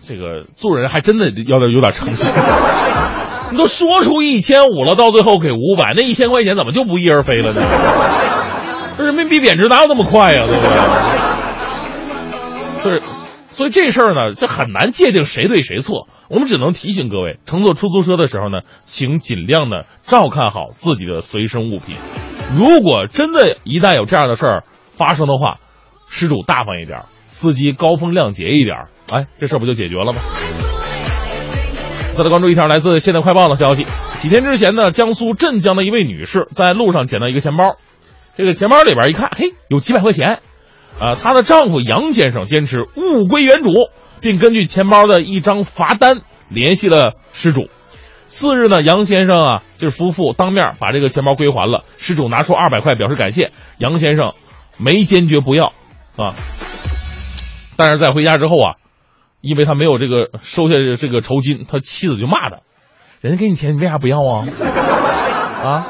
这个做人还真的要点有点诚信。你都说出一千五了，到最后给五百，那一千块钱怎么就不翼而飞了呢？人民币贬值哪有那么快呀？对不对？就是。所以这事儿呢，这很难界定谁对谁错。我们只能提醒各位，乘坐出租车的时候呢，请尽量的照看好自己的随身物品。如果真的一旦有这样的事儿发生的话，失主大方一点，司机高风亮节一点，哎，这事儿不就解决了吗？再来关注一条来自《现代快报》的消息：几天之前呢，江苏镇江的一位女士在路上捡到一个钱包，这个钱包里边一看，嘿，有几百块钱。啊，她的丈夫杨先生坚持物归原主，并根据钱包的一张罚单联系了失主。次日呢，杨先生啊，就是夫妇当面把这个钱包归还了。失主拿出二百块表示感谢，杨先生没坚决不要啊。但是在回家之后啊，因为他没有这个收下这个酬金，他妻子就骂他：“人家给你钱，你为啥不要啊？啊，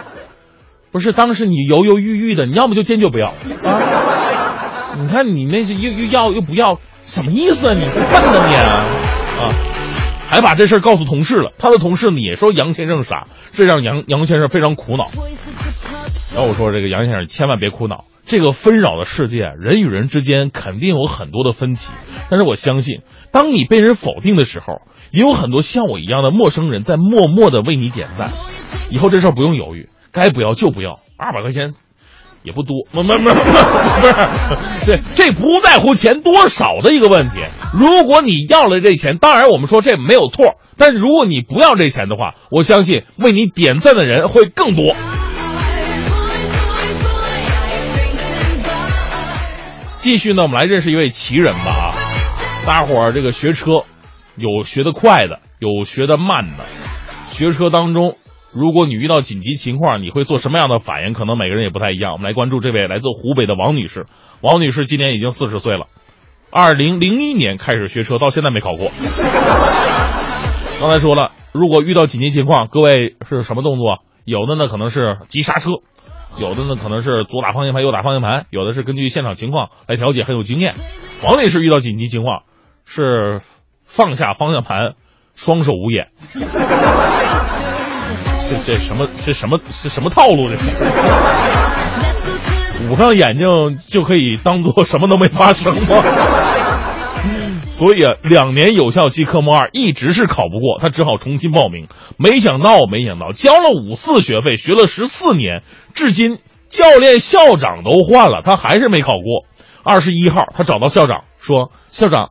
不是当时你犹犹豫豫的，你要么就坚决不要啊。”你看你那是又又要又不要，什么意思啊？你是笨的你啊？啊，还把这事儿告诉同事了。他的同事呢也说杨先生傻，这让杨杨先生非常苦恼。然后我说这个杨先生千万别苦恼，这个纷扰的世界，人与人之间肯定有很多的分歧。但是我相信，当你被人否定的时候，也有很多像我一样的陌生人在默默的为你点赞。以后这事儿不用犹豫，该不要就不要，二百块钱。也不多，不不不不是，对，这不在乎钱多少的一个问题。如果你要了这钱，当然我们说这没有错。但如果你不要这钱的话，我相信为你点赞的人会更多。继续呢，我们来认识一位奇人吧啊！大伙儿这个学车，有学得快的，有学得慢的，学车当中。如果你遇到紧急情况，你会做什么样的反应？可能每个人也不太一样。我们来关注这位来自湖北的王女士。王女士今年已经四十岁了，二零零一年开始学车，到现在没考过。刚才说了，如果遇到紧急情况，各位是什么动作？有的呢可能是急刹车，有的呢可能是左打方向盘右打方向盘，有的是根据现场情况来调节，很有经验。王女士遇到紧急情况是放下方向盘，双手捂眼。这这什么？这什么是什么套路？这捂上眼睛就可以当做什么都没发生吗？所以啊，两年有效期科目二一直是考不过，他只好重新报名。没想到，没想到，交了五次学费，学了十四年，至今教练、校长都换了，他还是没考过。二十一号，他找到校长说：“校长，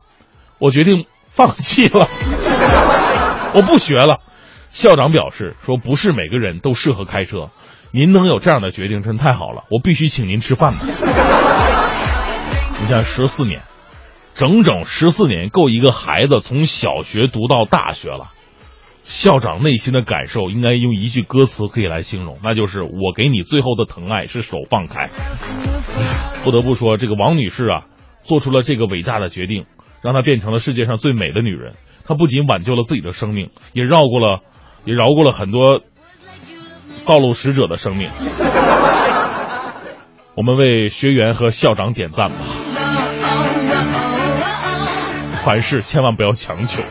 我决定放弃了，我不学了。”校长表示说：“不是每个人都适合开车，您能有这样的决定真太好了，我必须请您吃饭。”你想十四年，整整十四年够一个孩子从小学读到大学了。校长内心的感受应该用一句歌词可以来形容，那就是“我给你最后的疼爱是手放开”。不得不说，这个王女士啊，做出了这个伟大的决定，让她变成了世界上最美的女人。她不仅挽救了自己的生命，也绕过了，也饶过了很多道路使者的生命。我们为学员和校长点赞吧。凡事千万不要强求。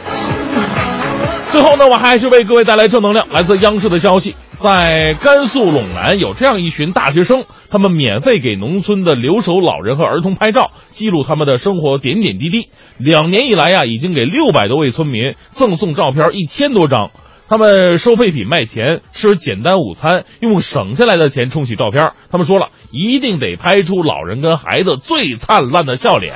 最后呢，我还是为各位带来正能量。来自央视的消息，在甘肃陇南有这样一群大学生，他们免费给农村的留守老人和儿童拍照，记录他们的生活点点滴滴。两年以来呀，已经给六百多位村民赠送照片一千多张。他们收废品卖钱，吃简单午餐，用省下来的钱冲洗照片。他们说了一定得拍出老人跟孩子最灿烂的笑脸。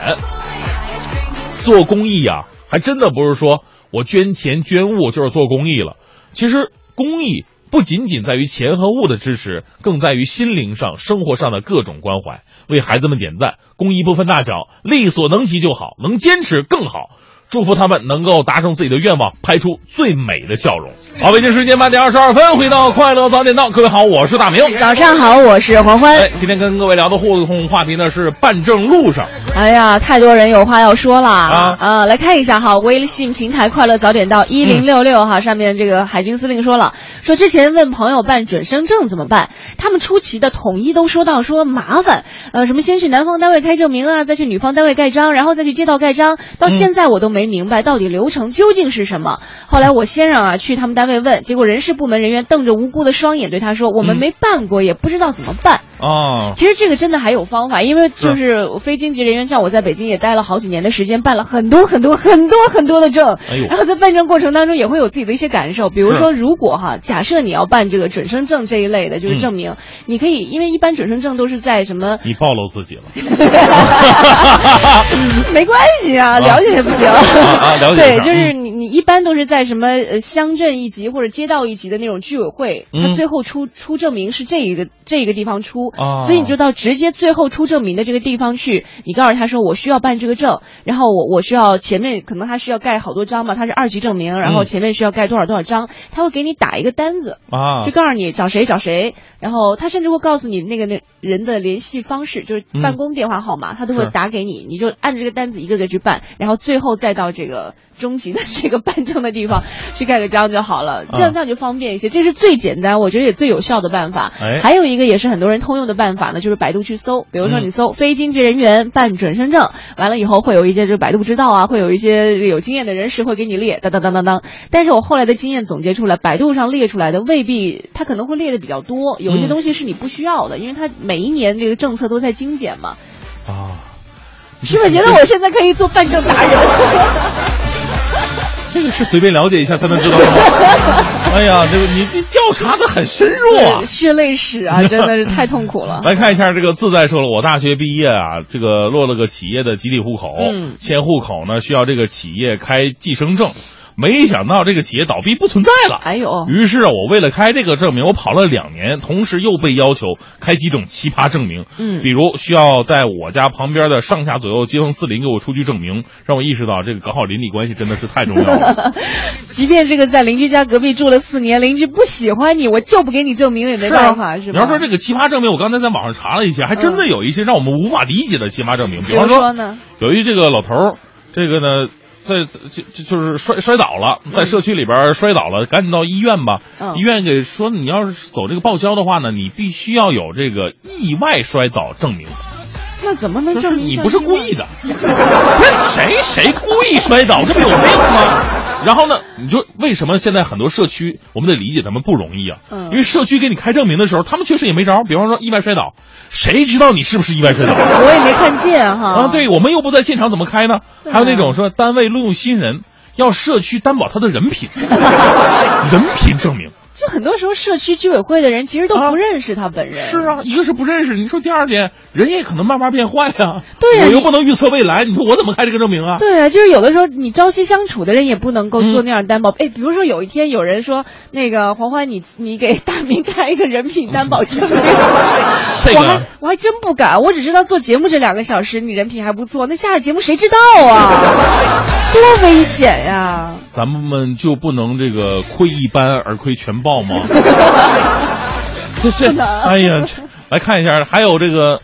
做公益呀，还真的不是说。我捐钱捐物就是做公益了。其实公益不仅仅在于钱和物的支持，更在于心灵上、生活上的各种关怀。为孩子们点赞，公益不分大小，力所能及就好，能坚持更好。祝福他们能够达成自己的愿望，拍出最美的笑容。好，北京时间八点二十二分，回到快乐早点到，各位好，我是大明。早上好，我是黄欢。哎，今天跟各位聊的互动话题呢是办证路上。哎呀，太多人有话要说了啊啊！来看一下哈，微信平台快乐早点到一零六六哈，上面这个海军司令说了，说之前问朋友办准生证怎么办，他们出奇的统一都说到说麻烦，呃，什么先去男方单位开证明啊，再去女方单位盖章，然后再去街道盖章，到现在我都没明白到底流程究竟是什么。后来我先生啊去他们单位问，结果人事部门人员瞪着无辜的双眼对他说，我们没办过，也不知道怎么办。啊，其实这个真的还有方法，因为就是非经济人员，像我在北京也待了好几年的时间，办了很多很多很多很多的证，然后在办证过程当中也会有自己的一些感受。比如说，如果哈，假设你要办这个准生证这一类的，就是证明，你可以，因为一般准生证都是在什么，你暴露自己了。没关系啊，了解也不行。啊了解对，就是你你一般都是在什么呃乡镇一级或者街道一级的那种居委会，嗯。他最后出出证明是这一个这一个地方出，啊所以你就到直接最后出证明的这个地方去，你告诉他说我需要办这个证，然后我我需要前面可能他需要盖好多章嘛，他是二级证明，然后嗯前面需要盖多少多少章，他会给你打一个单子。啊。就告诉你找谁找谁，然后他甚至会告诉你那个那人的联系方式，就是办公电话号码，他都会打给你，你就按着这个单子一个个去办，然后最后再到这个终极的这个办证的地方 去盖个章就好了，这样这样就方便一些，这是最简单，我觉得也最有效的办法。哎还有一个也是很多人通用的办法呢，就是百度去搜，比如说嗯你搜非经济人员办准生证，完了以后会有一些就是百度知道啊，会有一些有经验的人士会给你列，当当当当当。但是我后来的经验总结出来，百度上列出来的未必，它可能会列的比较多，有一些嗯东西是你不需要的，因为它每一年这个政策都在精简嘛。啊，是不是觉得我现在可以做办证达人？这个是随便了解一下才能知道的吗？哎呀，这个你你调查的很深入啊。血泪史啊，真的是太痛苦了。来看一下这个自在说了，我大学毕业啊，这个落了个企业的集体户口，嗯迁户口呢需要这个企业开计生证，没想到这个企业倒闭不存在了。哎呦，于是啊，我为了开这个证明，我跑了两年，同时又被要求开几种奇葩证明，嗯比如需要在我家旁边的上下左右街坊四邻给我出具证明，让我意识到这个搞好邻里关系真的是太重要了。即便这个在邻居家隔壁住了四年，邻居不喜欢你，我就不给你证明也没办法，是吧？你要说这个奇葩证明，我刚才在网上查了一下，还真的有一些让我们无法理解的奇葩证明。比方说呢，有一这个老头儿，这个呢，在就就就是摔摔倒了，在社区里边儿摔倒了，赶紧到医院吧。嗯医院给说，你要是走这个报销的话呢，你必须要有这个意外摔倒证明，那怎么能证明你不是故意的？的。不是谁谁故意摔倒，这不有病吗？然后呢，你就为什么现在很多社区，我们得理解他们不容易啊？嗯因为社区给你开证明的时候，他们确实也没招。比方说意外摔倒，谁知道你是不是意外摔倒？我也没看见哈。啊，对我们又不在现场，怎么开呢？还有那种说单位录用新人，要社区担保他的人品，人品证明，就很多时候社区居委会的人其实都不认识他本人。是啊，一个是不认识，你说第二点，人也可能慢慢变坏呀。对呀你我又不能预测未来，你说我怎么开这个证明啊？对啊，就是有的时候你朝夕相处的人也不能够嗯做那样的担保。哎、比如说有一天有人说，那个黄欢你你给大明开一个人品担保证明，这个我还我还真不敢，我只知道做节目这两个小时你人品还不错，那下了节目谁知道啊？多危险呀！咱们就不能这个窥一斑而窥全豹吗？这这哎呀，来看一下，还有这个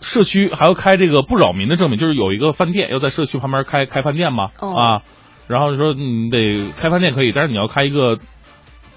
社区还要开这个不扰民的证明，就是有一个饭店要在社区旁边开开饭店嘛，哦啊，然后说你得开饭店可以，但是你要开一个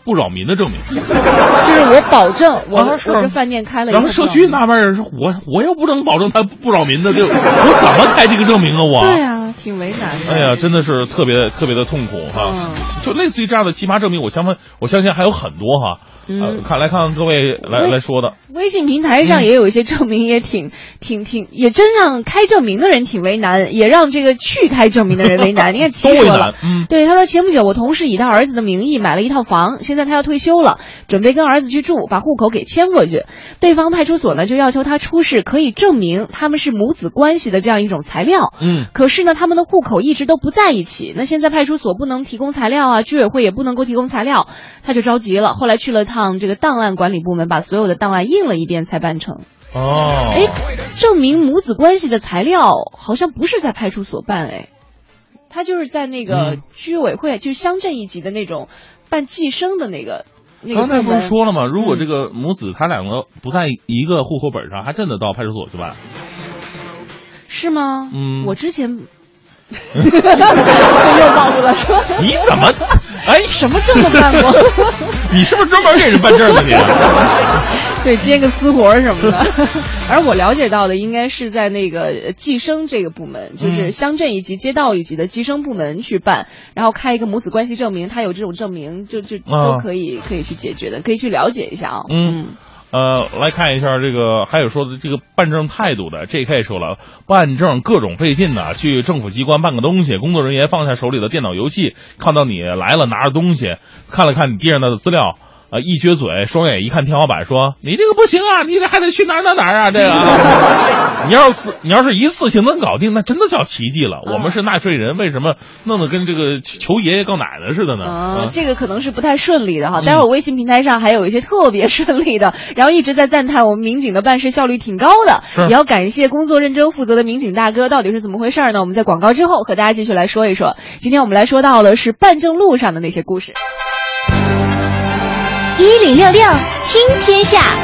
不扰民的证明。就是我保证我、我这饭店开了以后不扰民，然后社区纳闷儿说，我我又不能保证他不扰民的，就我怎么开这个证明啊？我对啊，挺为难的。哎呀，真的是特别特别的痛苦哈、嗯就类似于这样的奇葩证明，我相信我相信还有很多哈。嗯呃，看来看看各位来来说的，微信平台上也有一些证明，也挺挺挺，也真让开证明的人挺为难，也让这个去开证明的人为难。你看，齐说了，。嗯，对，他说前不久我同事以他儿子的名义买了一套房，现在他要退休了，准备跟儿子去住，把户口给迁过去。对方派出所呢就要求他出示可以证明他们是母子关系的这样一种材料。嗯，可是呢，他们的户口一直都不在一起。那现在派出所不能提供材料啊，居委会也不能够提供材料，他就着急了。后来去了趟这个档案管理部门，把所有的档案印了一遍才办成。哦，哎，证明母子关系的材料好像不是在派出所办，哎，他就是在那个嗯居委会，就是乡镇一级的那种办计生的那个那个刚才不。是说了吗？如果嗯这个母子他两个不在一个户口本上，还真的到派出所去办。是吗？嗯我之前又暴露了，说你怎么？哎，什么证都办过。你是不是专门给人办证的你？对，接个私活什么的。而我了解到的，应该是在那个呃计生这个部门，就是嗯乡镇一级、街道一级的计生部门去办，然后开一个母子关系证明，他有这种证明，就就啊都可以、可以去解决的，可以去了解一下啊。嗯呃，来看一下这个，还有说的这个办证态度的，J.K. 说了，办证各种费劲呐，去政府机关办个东西，工作人员放下手里的电脑游戏，看到你来了，拿着东西，看了看你地上的资料。啊！一撅嘴，双眼一看天花板，说：“你这个不行啊，你这还得去哪儿哪儿哪儿啊？这个啊，你要是你要是一次性能搞定，那真的叫奇迹了。我们是纳税人，为什么弄得跟这个求爷爷告奶奶似的呢？这个可能是不太顺利的哈。嗯待会儿微信平台上还有一些特别顺利的，然后一直在赞叹我们民警的办事效率挺高的，是也要感谢工作认真负责的民警大哥。到底是怎么回事呢？我们在广告之后和大家继续来说一说。今天我们来说到的是办证路上的那些故事。一零六六听天下，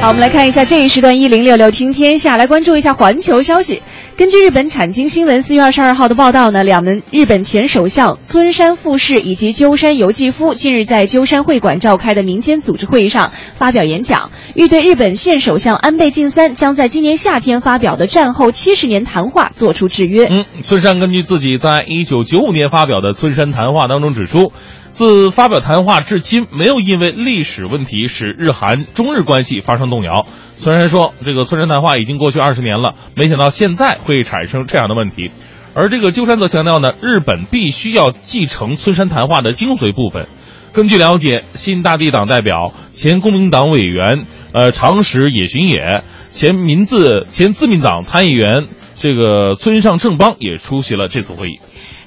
好，我们来看一下这一时段一零六六听天下，来关注一下环球消息。根据日本产经新闻四月二十二号的报道呢，两名日本前首相村山富士以及鸠山由纪夫近日在鸠山会馆召开的民间组织会议上发表演讲，欲对日本现首相安倍晋三将在今年夏天发表的战后七十年谈话作出制约。嗯，村山根据自己在一九九五年发表的村山谈话当中指出，自发表谈话至今，没有因为历史问题使日韩中日关系发生动摇。村山说，这个村山谈话已经过去二十年了，没想到现在会产生这样的问题。而这个鸠山则强调呢，日本必须要继承村山谈话的精髓部分。根据了解，新大地党代表、前公民党委员、呃长石野巡野、前民自前自民党参议员这个村上正邦也出席了这次会议。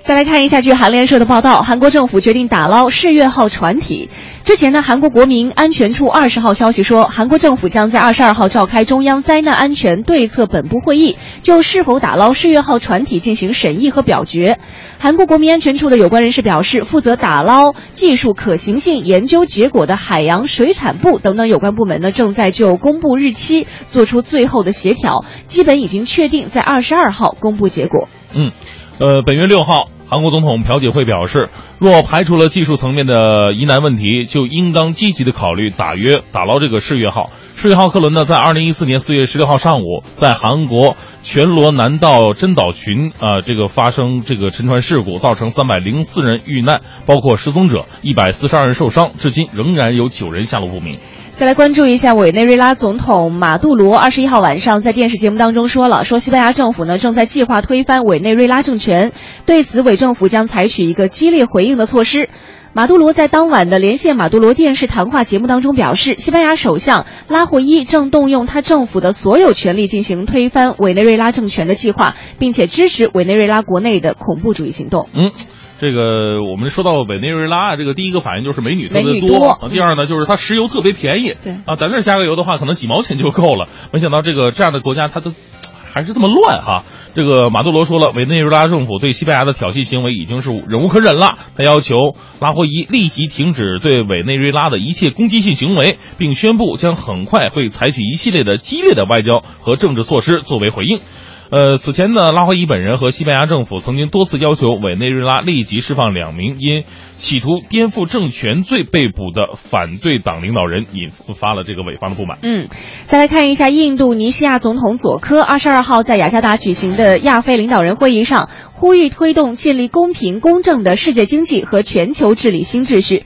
再来看一下，据韩联社的报道，韩国政府决定打捞世越号船体。之前呢，韩国国民安全处二十号消息说，韩国政府将在二十二号召开中央灾难安全对策本部会议，就是否打捞世越号船体进行审议和表决。韩国国民安全处的有关人士表示，负责打捞技术可行性研究结果的海洋水产部等等有关部门呢，正在就公布日期做出最后的协调，基本已经确定在二十二号公布结果。嗯，呃，本月六号，韩国总统朴槿惠表示，若排除了技术层面的疑难问题，就应当积极的考虑打约打捞这个世越号。世越号客轮呢，在二零一四年四月十六号上午，在韩国全罗南道真岛群啊、这个发生这个沉船事故，造成三百零四人遇难，包括失踪者一百四十二人受伤，至今仍然有九人下落不明。再来关注一下委内瑞拉总统马杜罗，二十一号晚上在电视节目当中说了，说西班牙政府呢正在计划推翻委内瑞拉政权，对此委政府将采取一个激烈回应的措施。马杜罗在当晚的连线马杜罗电视谈话节目当中表示，西班牙首相拉霍伊正动用他政府的所有权力进行推翻委内瑞拉政权的计划，并且支持委内瑞拉国内的恐怖主义行动。嗯，这个我们说到委内瑞拉啊，这个第一个反应就是美女特别多，多啊第二呢就是它石油特别便宜，对啊，咱这儿加个油的话可能几毛钱就够了，没想到这个这样的国家它都还是这么乱哈。这个马杜罗说了，委内瑞拉政府对西班牙的挑衅行为已经是忍无可忍了，他要求拉霍伊立即停止对委内瑞拉的一切攻击性行为，并宣布将很快会采取一系列的激烈的外交和政治措施作为回应。呃，此前呢，拉霍伊本人和西班牙政府曾经多次要求委内瑞拉立即释放两名因企图颠覆政权罪被捕的反对党领导人，引发了这个委方的不满。嗯，再来看一下印度尼西亚总统佐科二十二号在雅加达举行的亚非领导人会议上，呼吁推动建立公平公正的世界经济和全球治理新秩序。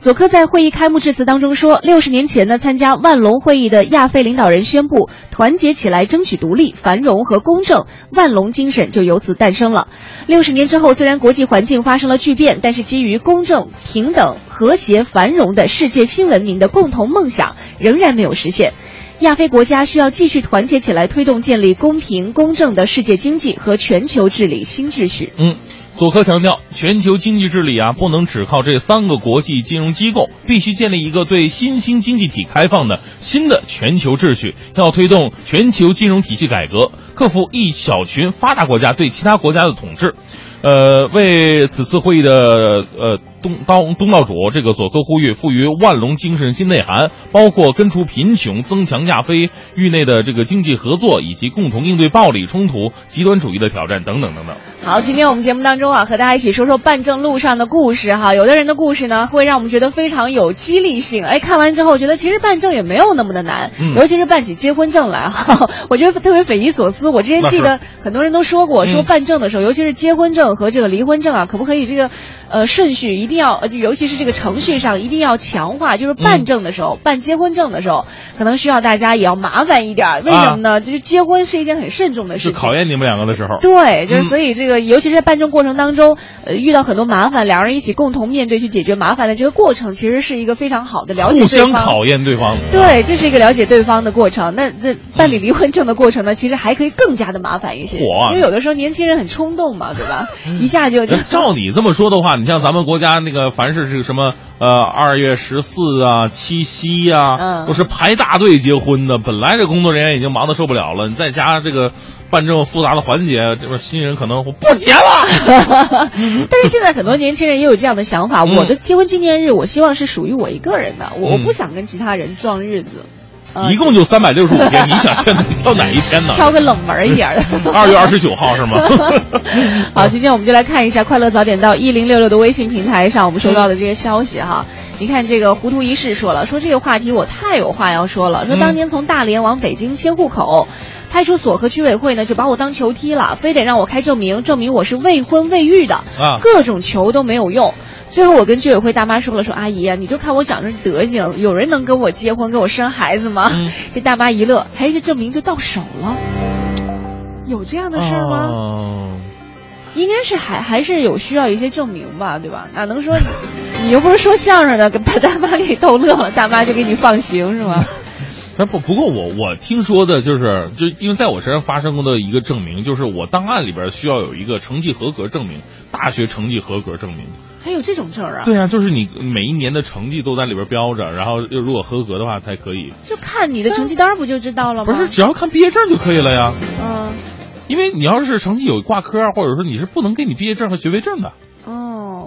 佐科在会议开幕致辞当中说，六十年前呢，参加万隆会议的亚非领导人宣布团结起来争取独立、繁荣和公正，万隆精神就由此诞生了。六十年之后，虽然国际环境发生了巨变，但是基于公正、平等、和谐、繁荣的世界新文明的共同梦想仍然没有实现。亚非国家需要继续团结起来，推动建立公平公正的世界经济和全球治理新秩序。嗯，佐科强调，全球经济治理啊，不能只靠这三个国际金融机构，必须建立一个对新兴经济体开放的新的全球秩序。要推动全球金融体系改革，克服一小群发达国家对其他国家的统治。呃，为此次会议的呃东东东道主，这个佐科呼吁赋予万隆精神新内涵，包括根除贫穷、增强亚非域内的这个经济合作，以及共同应对暴力冲突、极端主义的挑战等等等等。好，今天我们节目当中啊，和大家一起说说办证路上的故事哈。有的人的故事呢，会让我们觉得非常有激励性。哎，看完之后觉得其实办证也没有那么的难，嗯尤其是办起结婚证来哈，我觉得特别匪夷所思。我之前记得很多人都说过，说嗯办证的时候，尤其是结婚证和这个离婚证啊，可不可以这个呃顺序一定要，呃就尤其是这个程序上一定要强化，就是办证的时候，办结婚证的时候，可能需要大家也要麻烦一点。为什么呢？就是结婚是一件很慎重的事情是情，考验你们两个的时候。对，就是嗯所以这个，尤其是在办证过程当中，呃，遇到很多麻烦，两人一起共同面对去解决麻烦的这个过程，其实是一个非常好的了解互对方。相考验对方。对，这是一个了解对方的过程。那那办理离婚证的过程呢，其实还可以更加的麻烦一些，嚯因为有的时候年轻人很冲动嘛，对吧？一下就就呃照你这么说的话，你像咱们国家那个，凡是是什么呃二月十四啊、七夕呀、嗯都是排大队结婚的。本来这工作人员已经忙得受不了了，你再加上这个办这么复杂的环节，这边新人可能不结了。但是现在很多年轻人也有这样的想法，嗯我的结婚纪念日，我希望是属于我一个人的，我我嗯不想跟其他人撞日子。呃一共就三百六十五天，你想挑 哪挑哪一天呢？挑个冷门一点的。二月二十九号是吗？好，今天我们就来看一下快乐早点到一零六六的微信平台上我们收到的这些消息哈。你看这个糊涂一世说了，说这个话题我太有话要说了，说当年从大连往北京迁户口。派出所和居委会呢，就把我当球踢了，非得让我开证明，证明我是未婚未育的，啊各种求都没有用。最后我跟居委会大妈说了，说阿姨啊，你就看我长这德行，有人能跟我结婚，跟我生孩子吗？嗯 这大妈一乐，哎，这证明就到手了。有这样的事儿吗？哦应该是还还是有需要一些证明吧，对吧？哪能说你你又不是说相声的，把大妈给逗乐了，大妈就给你放行是吗？但不不过我我听说的就是，就因为在我身上发生过的一个证明，就是我档案里边需要有一个成绩合格证明，大学成绩合格证明。还有这种证儿啊？对啊，就是你每一年的成绩都在里边标着，然后如果合格的话才可以。就看你的成绩单不就知道了吗？不是，只要看毕业证就可以了呀。嗯，因为你要是成绩有挂科啊，或者说你是不能给你毕业证和学位证的。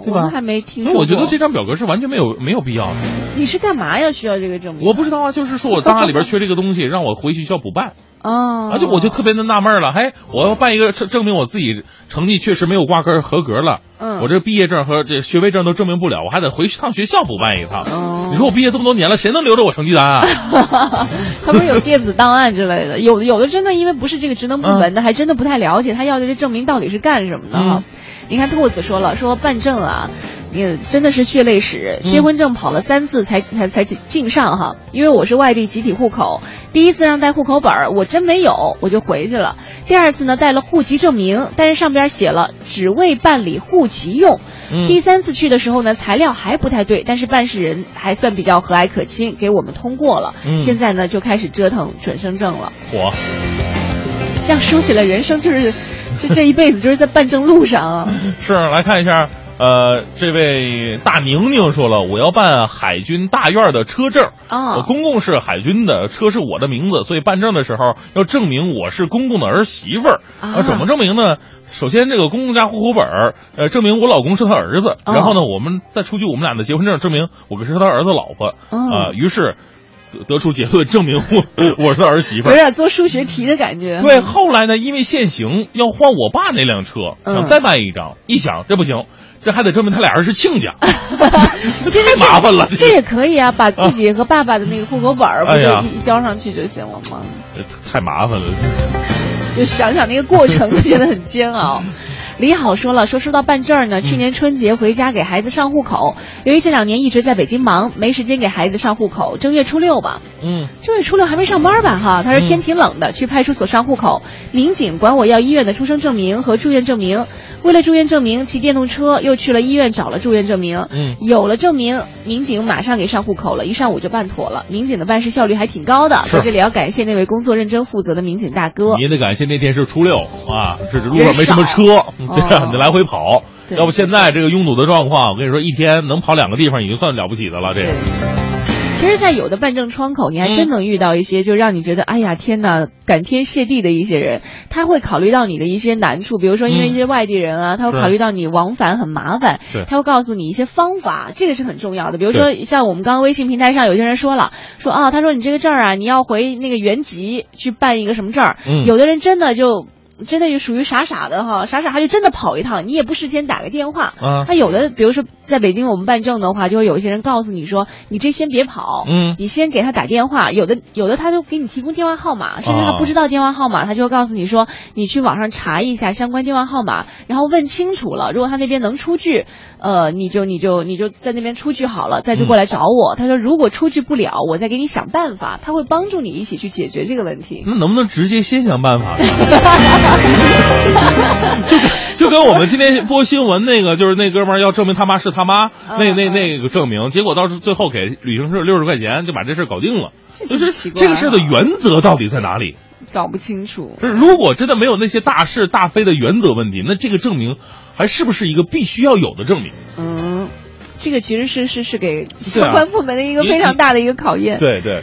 哦，对吧我们还没听说过。我觉得这张表格是完全没有没有必要的。你是干嘛要需要这个证明？我不知道啊，就是说我档案里边缺这个东西，让我回学校补办。哦，而且我就特别的纳闷了，嘿，我要办一个证证明我自己成绩确实没有挂科合格了，嗯我这毕业证和这学位证都证明不了，我还得回趟学校补办一趟。哦你说我毕业这么多年了，谁能留着我成绩单啊？他们有电子档案之类的，有有的真的因为不是这个职能部门的，还真的不太了解他要的这证明到底是干什么的你看兔子说了，说办证啊，也真的是血泪史。嗯结婚证跑了三次才才才进上哈，因为我是外地集体户口，第一次让带户口本儿，我真没有，我就回去了。第二次呢带了户籍证明，但是上边写了只为办理户籍用。嗯第三次去的时候呢，材料还不太对，但是办事人还算比较和蔼可亲，给我们通过了。嗯现在呢就开始折腾准生证了。火，这样说起来，人生就是，就这一辈子就是在办证路上啊。是来看一下。呃，这位大宁宁说了，我要办海军大院的车证。啊我公公是海军的，车是我的名字，所以办证的时候要证明我是公公的儿媳妇儿。啊怎么证明呢？首先，这个公公家户口本儿，呃，证明我老公是他儿子。哦然后呢，我们再出具我们俩的结婚证，证明我是他儿子老婆。哦啊、于是得得出结论，证明我 我是他儿媳妇。有点做数学题的感觉。对，后来呢，因为限行要换我爸那辆车，嗯想再办一张，一想这不行，这还得证明他俩人是亲家，其实太麻烦了。这也可以啊，把自己和爸爸的那个户口本儿不就一交上去就行了吗？这太麻烦了。就想想那个过程，就觉得很煎熬。李好说了，说说到办证儿呢，去年春节回家给孩子上户口，由于这两年一直在北京忙，没时间给孩子上户口。正月初六吧，嗯，正月初六还没上班吧？哈，他说嗯天挺冷的，去派出所上户口，民警管我要医院的出生证明和住院证明。为了住院证明，骑电动车又去了医院找了住院证明。嗯有了证明，民警马上给上户口了，一上午就办妥了。民警的办事效率还挺高的，是在这里要感谢那位工作认真负责的民警大哥。你也得感谢那天是初六啊，这这路上没什么车，这样你来回跑。对要不现在这个拥堵的状况，我跟你说，一天能跑两个地方已经算了不起的了。这其实，在有的办证窗口，你还真能遇到一些就让你觉得，哎呀，天哪，感天谢地的一些人。他会考虑到你的一些难处，比如说因为一些外地人啊，他会考虑到你往返很麻烦，他会告诉你一些方法，这个是很重要的。比如说，像我们刚刚微信平台上有些人说了，说啊，他说你这个证儿啊，你要回那个原籍去办一个什么证有的人真的就。真的就属于傻傻的哈，傻傻他就真的跑一趟，你也不事先打个电话。啊他有的，比如说在北京我们办证的话，就会有一些人告诉你说，你这先别跑，嗯你先给他打电话。有的有的他就给你提供电话号码，甚至他啊不知道电话号码，他就会告诉你说，你去网上查一下相关电话号码，然后问清楚了，如果他那边能出具，呃，你就你就你就在那边出具好了，再就过来找我。他说如果出具不了，我再给你想办法，他会帮助你一起去解决这个问题。那能不能直接先想办法呢？就 跟就跟我们今天播新闻那个，就是那哥们儿要证明他妈是他妈，那那那个证明，结果到时最后给旅行社六十块钱就把这事儿搞定了。这就是这个事儿的原则到底在哪里？搞不清楚。是如果真的没有那些大是大非的原则问题，那这个证明还是不是一个必须要有的证明？嗯，这个其实是是是给相关部门的一个非常大的一个考验。对对，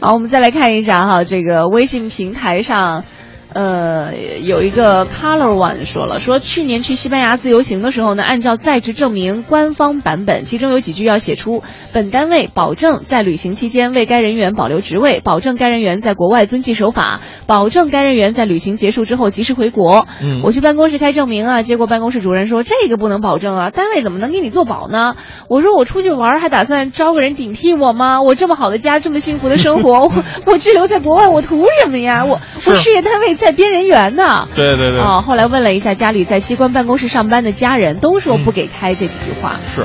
好，我们再来看一下哈，这个微信平台上。呃，有一个 Color One 说了，说去年去西班牙自由行的时候呢，按照在职证明官方版本，其中有几句要写出本单位保证在旅行期间为该人员保留职位，保证该人员在国外遵纪守法，保证该人员在旅行结束之后及时回国。嗯我去办公室开证明啊，结果办公室主任说这个不能保证啊，单位怎么能给你做保呢？我说我出去玩还打算招个人顶替我吗？我这么好的家，这么幸福的生活，我 我滞留在国外，我图什么呀？我我事业单位在编人员呢。对对对，哦，后来问了一下家里在机关办公室上班的家人，都说不给开这几句话，是。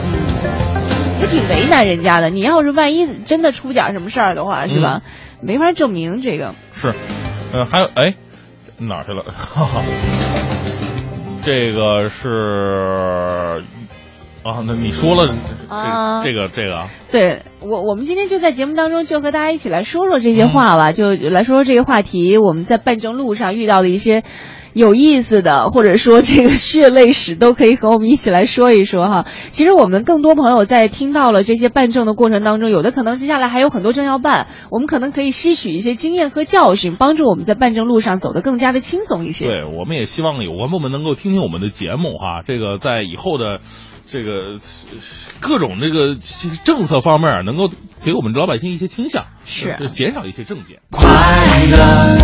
也挺为难人家的。你要是万一真的出点什么事儿的话，是吧？没法证明这个。是，呃，还有哎，哪儿去了？哈哈，这个是啊，那你说了这啊这个这个啊，对我，我们今天就在节目当中就和大家一起来说说这些话吧，就来说说这个话题，我们在办证路上遇到的一些有意思的，或者说这个血泪史，都可以和我们一起来说一说哈。其实我们更多朋友在听到了这些办证的过程当中，有的可能接下来还有很多证要办，我们可能可以吸取一些经验和教训，帮助我们在办证路上走得更加的轻松一些。对，我们也希望有关部门能够听听我们的节目哈，这个在以后的这个呃各种这个政策方面儿能够给我们老百姓一些倾向，是就减少一些政见。快乐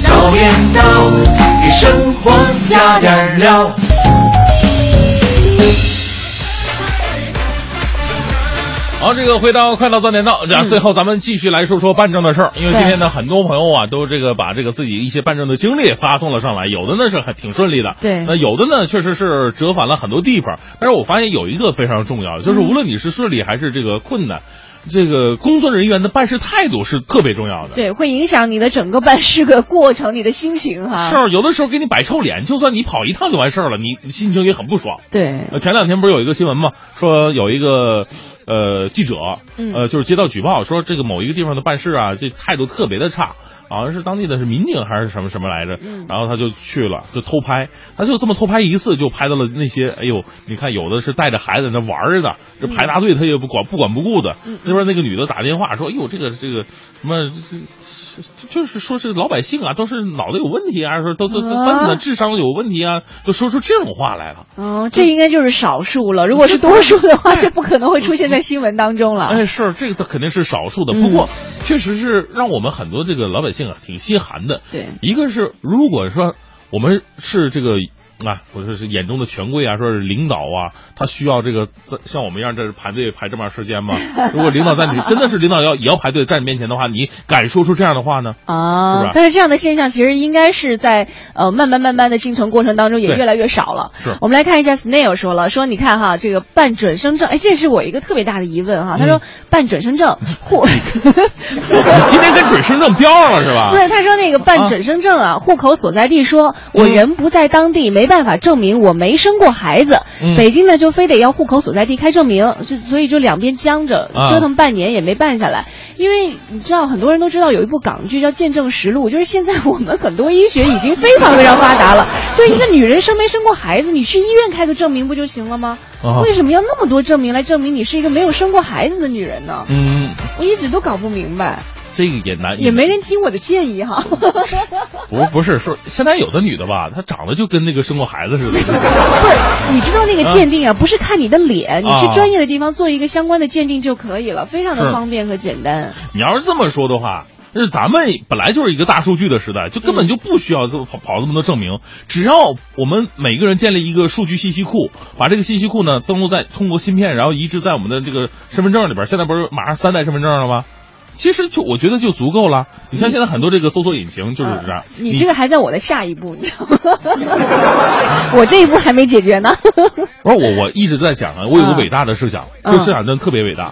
早点到，给生活加点料。好，这个回到快乐早点到，这样最后咱们继续来说说办证的事儿。因为今天呢，很多朋友啊都这个把这个自己一些办证的经历发送了上来，有的呢是很挺顺利的，对那有的呢确实是折返了很多地方。但是我发现有一个非常重要，就是无论你是顺利还是这个困难，这个工作人员的办事态度是特别重要的。对，会影响你的整个办事的过程，你的心情哈。是，有的时候给你摆臭脸，就算你跑一趟就完事儿了，你心情也很不爽。对，呃，前两天不是有一个新闻吗？说有一个呃记者，嗯呃，就是接到举报说这个某一个地方的办事啊，这态度特别的差，好像是当地的是民警还是什么什么来着，嗯然后他就去了，就偷拍，他就这么偷拍一次，就拍到了那些，哎呦，你看有的是带着孩子在那玩儿呢，这排大队他也不管不管不顾的，嗯那边那个女的打电话说，哎呦，这个这个什么这。就是说是老百姓啊，都是脑子有问题啊，说都都都笨啊的，智商有问题啊，都说出这种话来了。哦，这应该就是少数了。如果是多数的话，就不可能会出现在新闻当中了。哎，是这个，肯定是少数的。嗯不过，确实是让我们很多这个老百姓啊挺心寒的。对，一个是如果说我们是这个啊，或者是眼中的权贵啊，说是领导啊，他需要这个在像我们一样这是排队排这么长时间吗？如果领导在你 真的是领导要也要排队在你面前的话，你敢说出这样的话呢？啊但是这样的现象其实应该是在呃慢慢慢慢的进程过程当中也越来越少了。是我们来看一下 Snail 说了，说你看哈，这个办准生证，哎，这是我一个特别大的疑问哈。他说办准生证 户，你今天跟准生证标上了是吧？不是，他说那个办准生证啊，户口所在地说我人不在当地，没办法证明我没生过孩子。嗯北京呢就非得要户口所在地开证明，就所以就两边僵着，啊折腾半年也没办下来。因为你知道，很多人都知道有一部港剧叫《见证实录》，就是现在我们很多医学已经非常非常发达了，就一个女人生没生过孩子，你去医院开个证明不就行了吗？啊为什么要那么多证明来证明你是一个没有生过孩子的女人呢？嗯，我一直都搞不明白，这个也难，也没人听我的建议哈。不不是说现在有的女的吧，她长得就跟那个生过孩子似的。不是，你知道那个鉴定啊，不是看你的脸，你去啊专业的地方做一个相关的鉴定就可以了，非常的方便和简单。你要是这么说的话，那咱们本来就是一个大数据的时代，就根本就不需要这么跑跑这么多证明，只要我们每个人建立一个数据信息库，把这个信息库呢登录在通过芯片，然后移植在我们的这个身份证里边。现在不是马上三代身份证了吗？其实就我觉得就足够了。你像现在很多这个搜索引擎就是这样，嗯你这个还在我的下一步，你知道吗？我这一步还没解决呢。不是我我一直在想啊，我有个伟大的设想，嗯这设想真的特别伟大。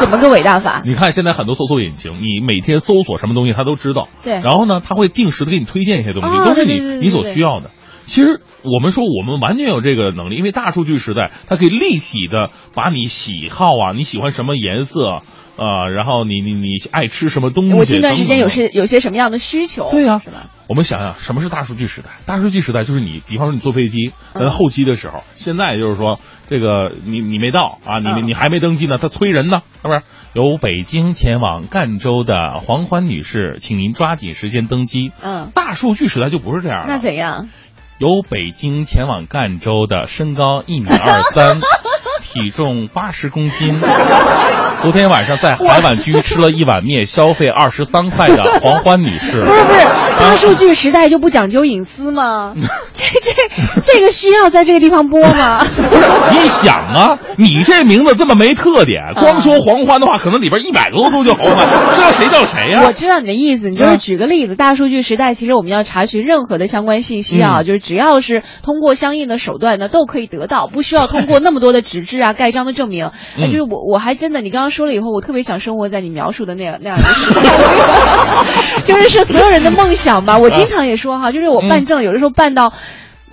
怎么个伟大法？你看现在很多搜索引擎，你每天搜索什么东西，它都知道。对然后呢，它会定时的给你推荐一些东西，哦都是你你所需要的。其实我们说我们完全有这个能力，因为大数据时代，它可以立体的把你喜好啊，你喜欢什么颜色啊、然后你你你爱吃什么东西，我近段时间有些。有些什么样的需求？对呀、是吧？我们想想，什么是大数据时代？大数据时代就是你，比方说你坐飞机，嗯在候机的时候，现在就是说这个你你没到啊，你嗯你还没登机呢，他催人呢，是不是？由北京前往赣州的黄欢女士，请您抓紧时间登机。嗯，大数据时代就不是这样了。那怎样？由北京前往赣州的身高一米二三，体重八十公斤，昨天晚上在海碗居吃了一碗面，消费二十三块的黄欢女士。不是不是，大数据时代就不讲究隐私吗？这这这个需要在这个地方播吗？你想啊，你这名字这么没特点，光说黄欢的话，可能里边一百个都叫黄欢，知道谁叫谁呀、我知道你的意思，你就是举个例子，大数据时代，其实我们要查询任何的相关信息啊，嗯就是只要是通过相应的手段呢，都可以得到，不需要通过那么多的纸质啊、盖章的证明。就是我我还真的，你刚刚说了以后，我特别想生活在你描述的那样那样的时代，就是是所有人的梦想吧。我经常也说哈，就是我办证，有的时候办到。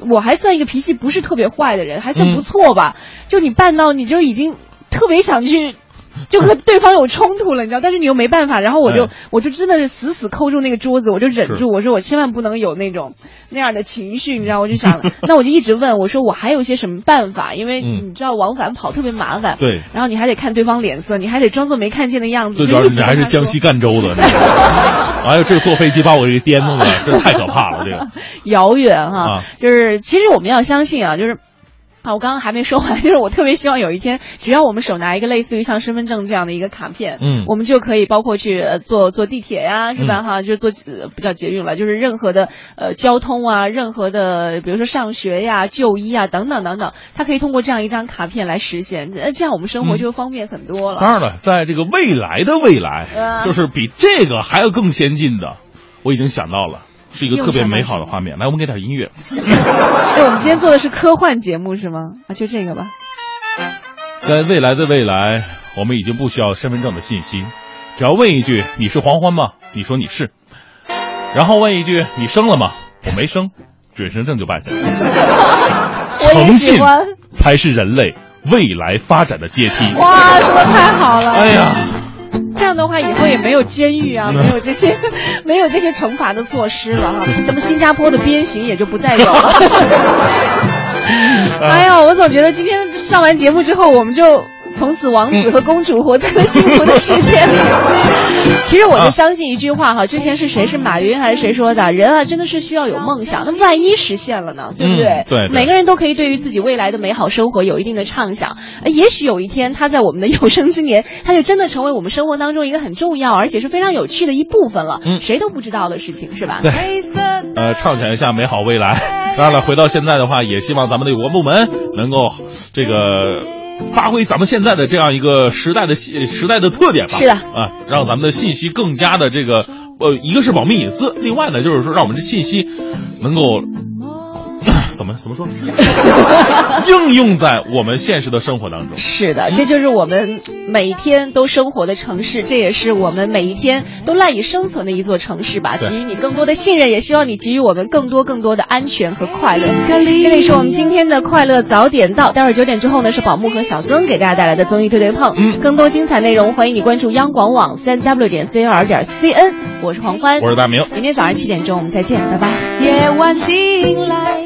我还算一个脾气不是特别坏的人，还算不错吧。就你办到，你就已经特别想去，就和对方有冲突了，你知道，但是你又没办法。然后我就、哎我就真的是死死扣住那个桌子，我就忍住，我说我千万不能有那种那样的情绪，你知道，我就想，那我就一直问我说我还有些什么办法？因为嗯你知道往返跑特别麻烦，对然后你还得看对方脸色，你还得装作没看见的样子，最主要就是你还是江西赣州的，哎呦，这个坐飞机把我给颠弄了，这太可怕了，这个。遥远哈，啊就是其实我们要相信啊，就是。啊，我刚刚还没说完，就是我特别希望有一天，只要我们手拿一个类似于像身份证这样的一个卡片，嗯我们就可以包括去呃坐坐地铁呀，是吧？哈，就是坐呃不叫捷运了，就是任何的呃交通啊，任何的比如说上学呀、就医啊等等等等，它可以通过这样一张卡片来实现，呃这样我们生活就方便很多了。当然了，在这个未来的未来，啊就是比这个还要更先进的，我已经想到了，是一个特别美好的画面。来，我们给点音乐。对，我们今天做的是科幻节目是吗？啊，就这个吧。在未来的未来，我们已经不需要身份证的信息，只要问一句“你是黄欢吗？”你说你是，然后问一句“你生了吗？”我没生，准生证就办下来。诚信。才是人类未来发展的阶梯。哇，说的太好了！哎呀，这样的话，以后也没有监狱啊，嗯没有这些，没有这些惩罚的措施了哈。什么新加坡的鞭刑也就不再有了。哎呦，我总觉得今天上完节目之后，我们就从此王子和公主活在了幸福的世界里。其实我就相信一句话哈，之前是谁是马云还是谁说的？人啊，真的是需要有梦想。那万一实现了呢？对不对？嗯对对每个人都可以对于自己未来的美好生活有一定的畅想。呃也许有一天，他在我们的有生之年，他就真的成为我们生活当中一个很重要而且是非常有趣的一部分了。嗯谁都不知道的事情，是吧？对，呃，畅想一下美好未来。当然了，回到现在的话，也希望咱们的有关部门能够这个发挥咱们现在的这样一个时代的信时代的特点吧。是的啊，让咱们的信息更加的这个呃，一个是保密隐私，另外呢就是说让我们这信息能够。怎么怎么说？应用在我们现实的生活当中。是的，这就是我们每天都生活的城市，这也是我们每一天都赖以生存的一座城市吧。给予你更多的信任，也希望你给予我们更多更多的安全和快乐。这里是我们今天的快乐早点到，待会儿九点之后呢是宝木和小曾给大家带来的综艺对对碰。嗯更多精彩内容欢迎你关注央广网三 w 点 c o r 点 c n。我是黄欢，我是大明。明天早上七点钟我们再见，拜拜。夜晚醒来，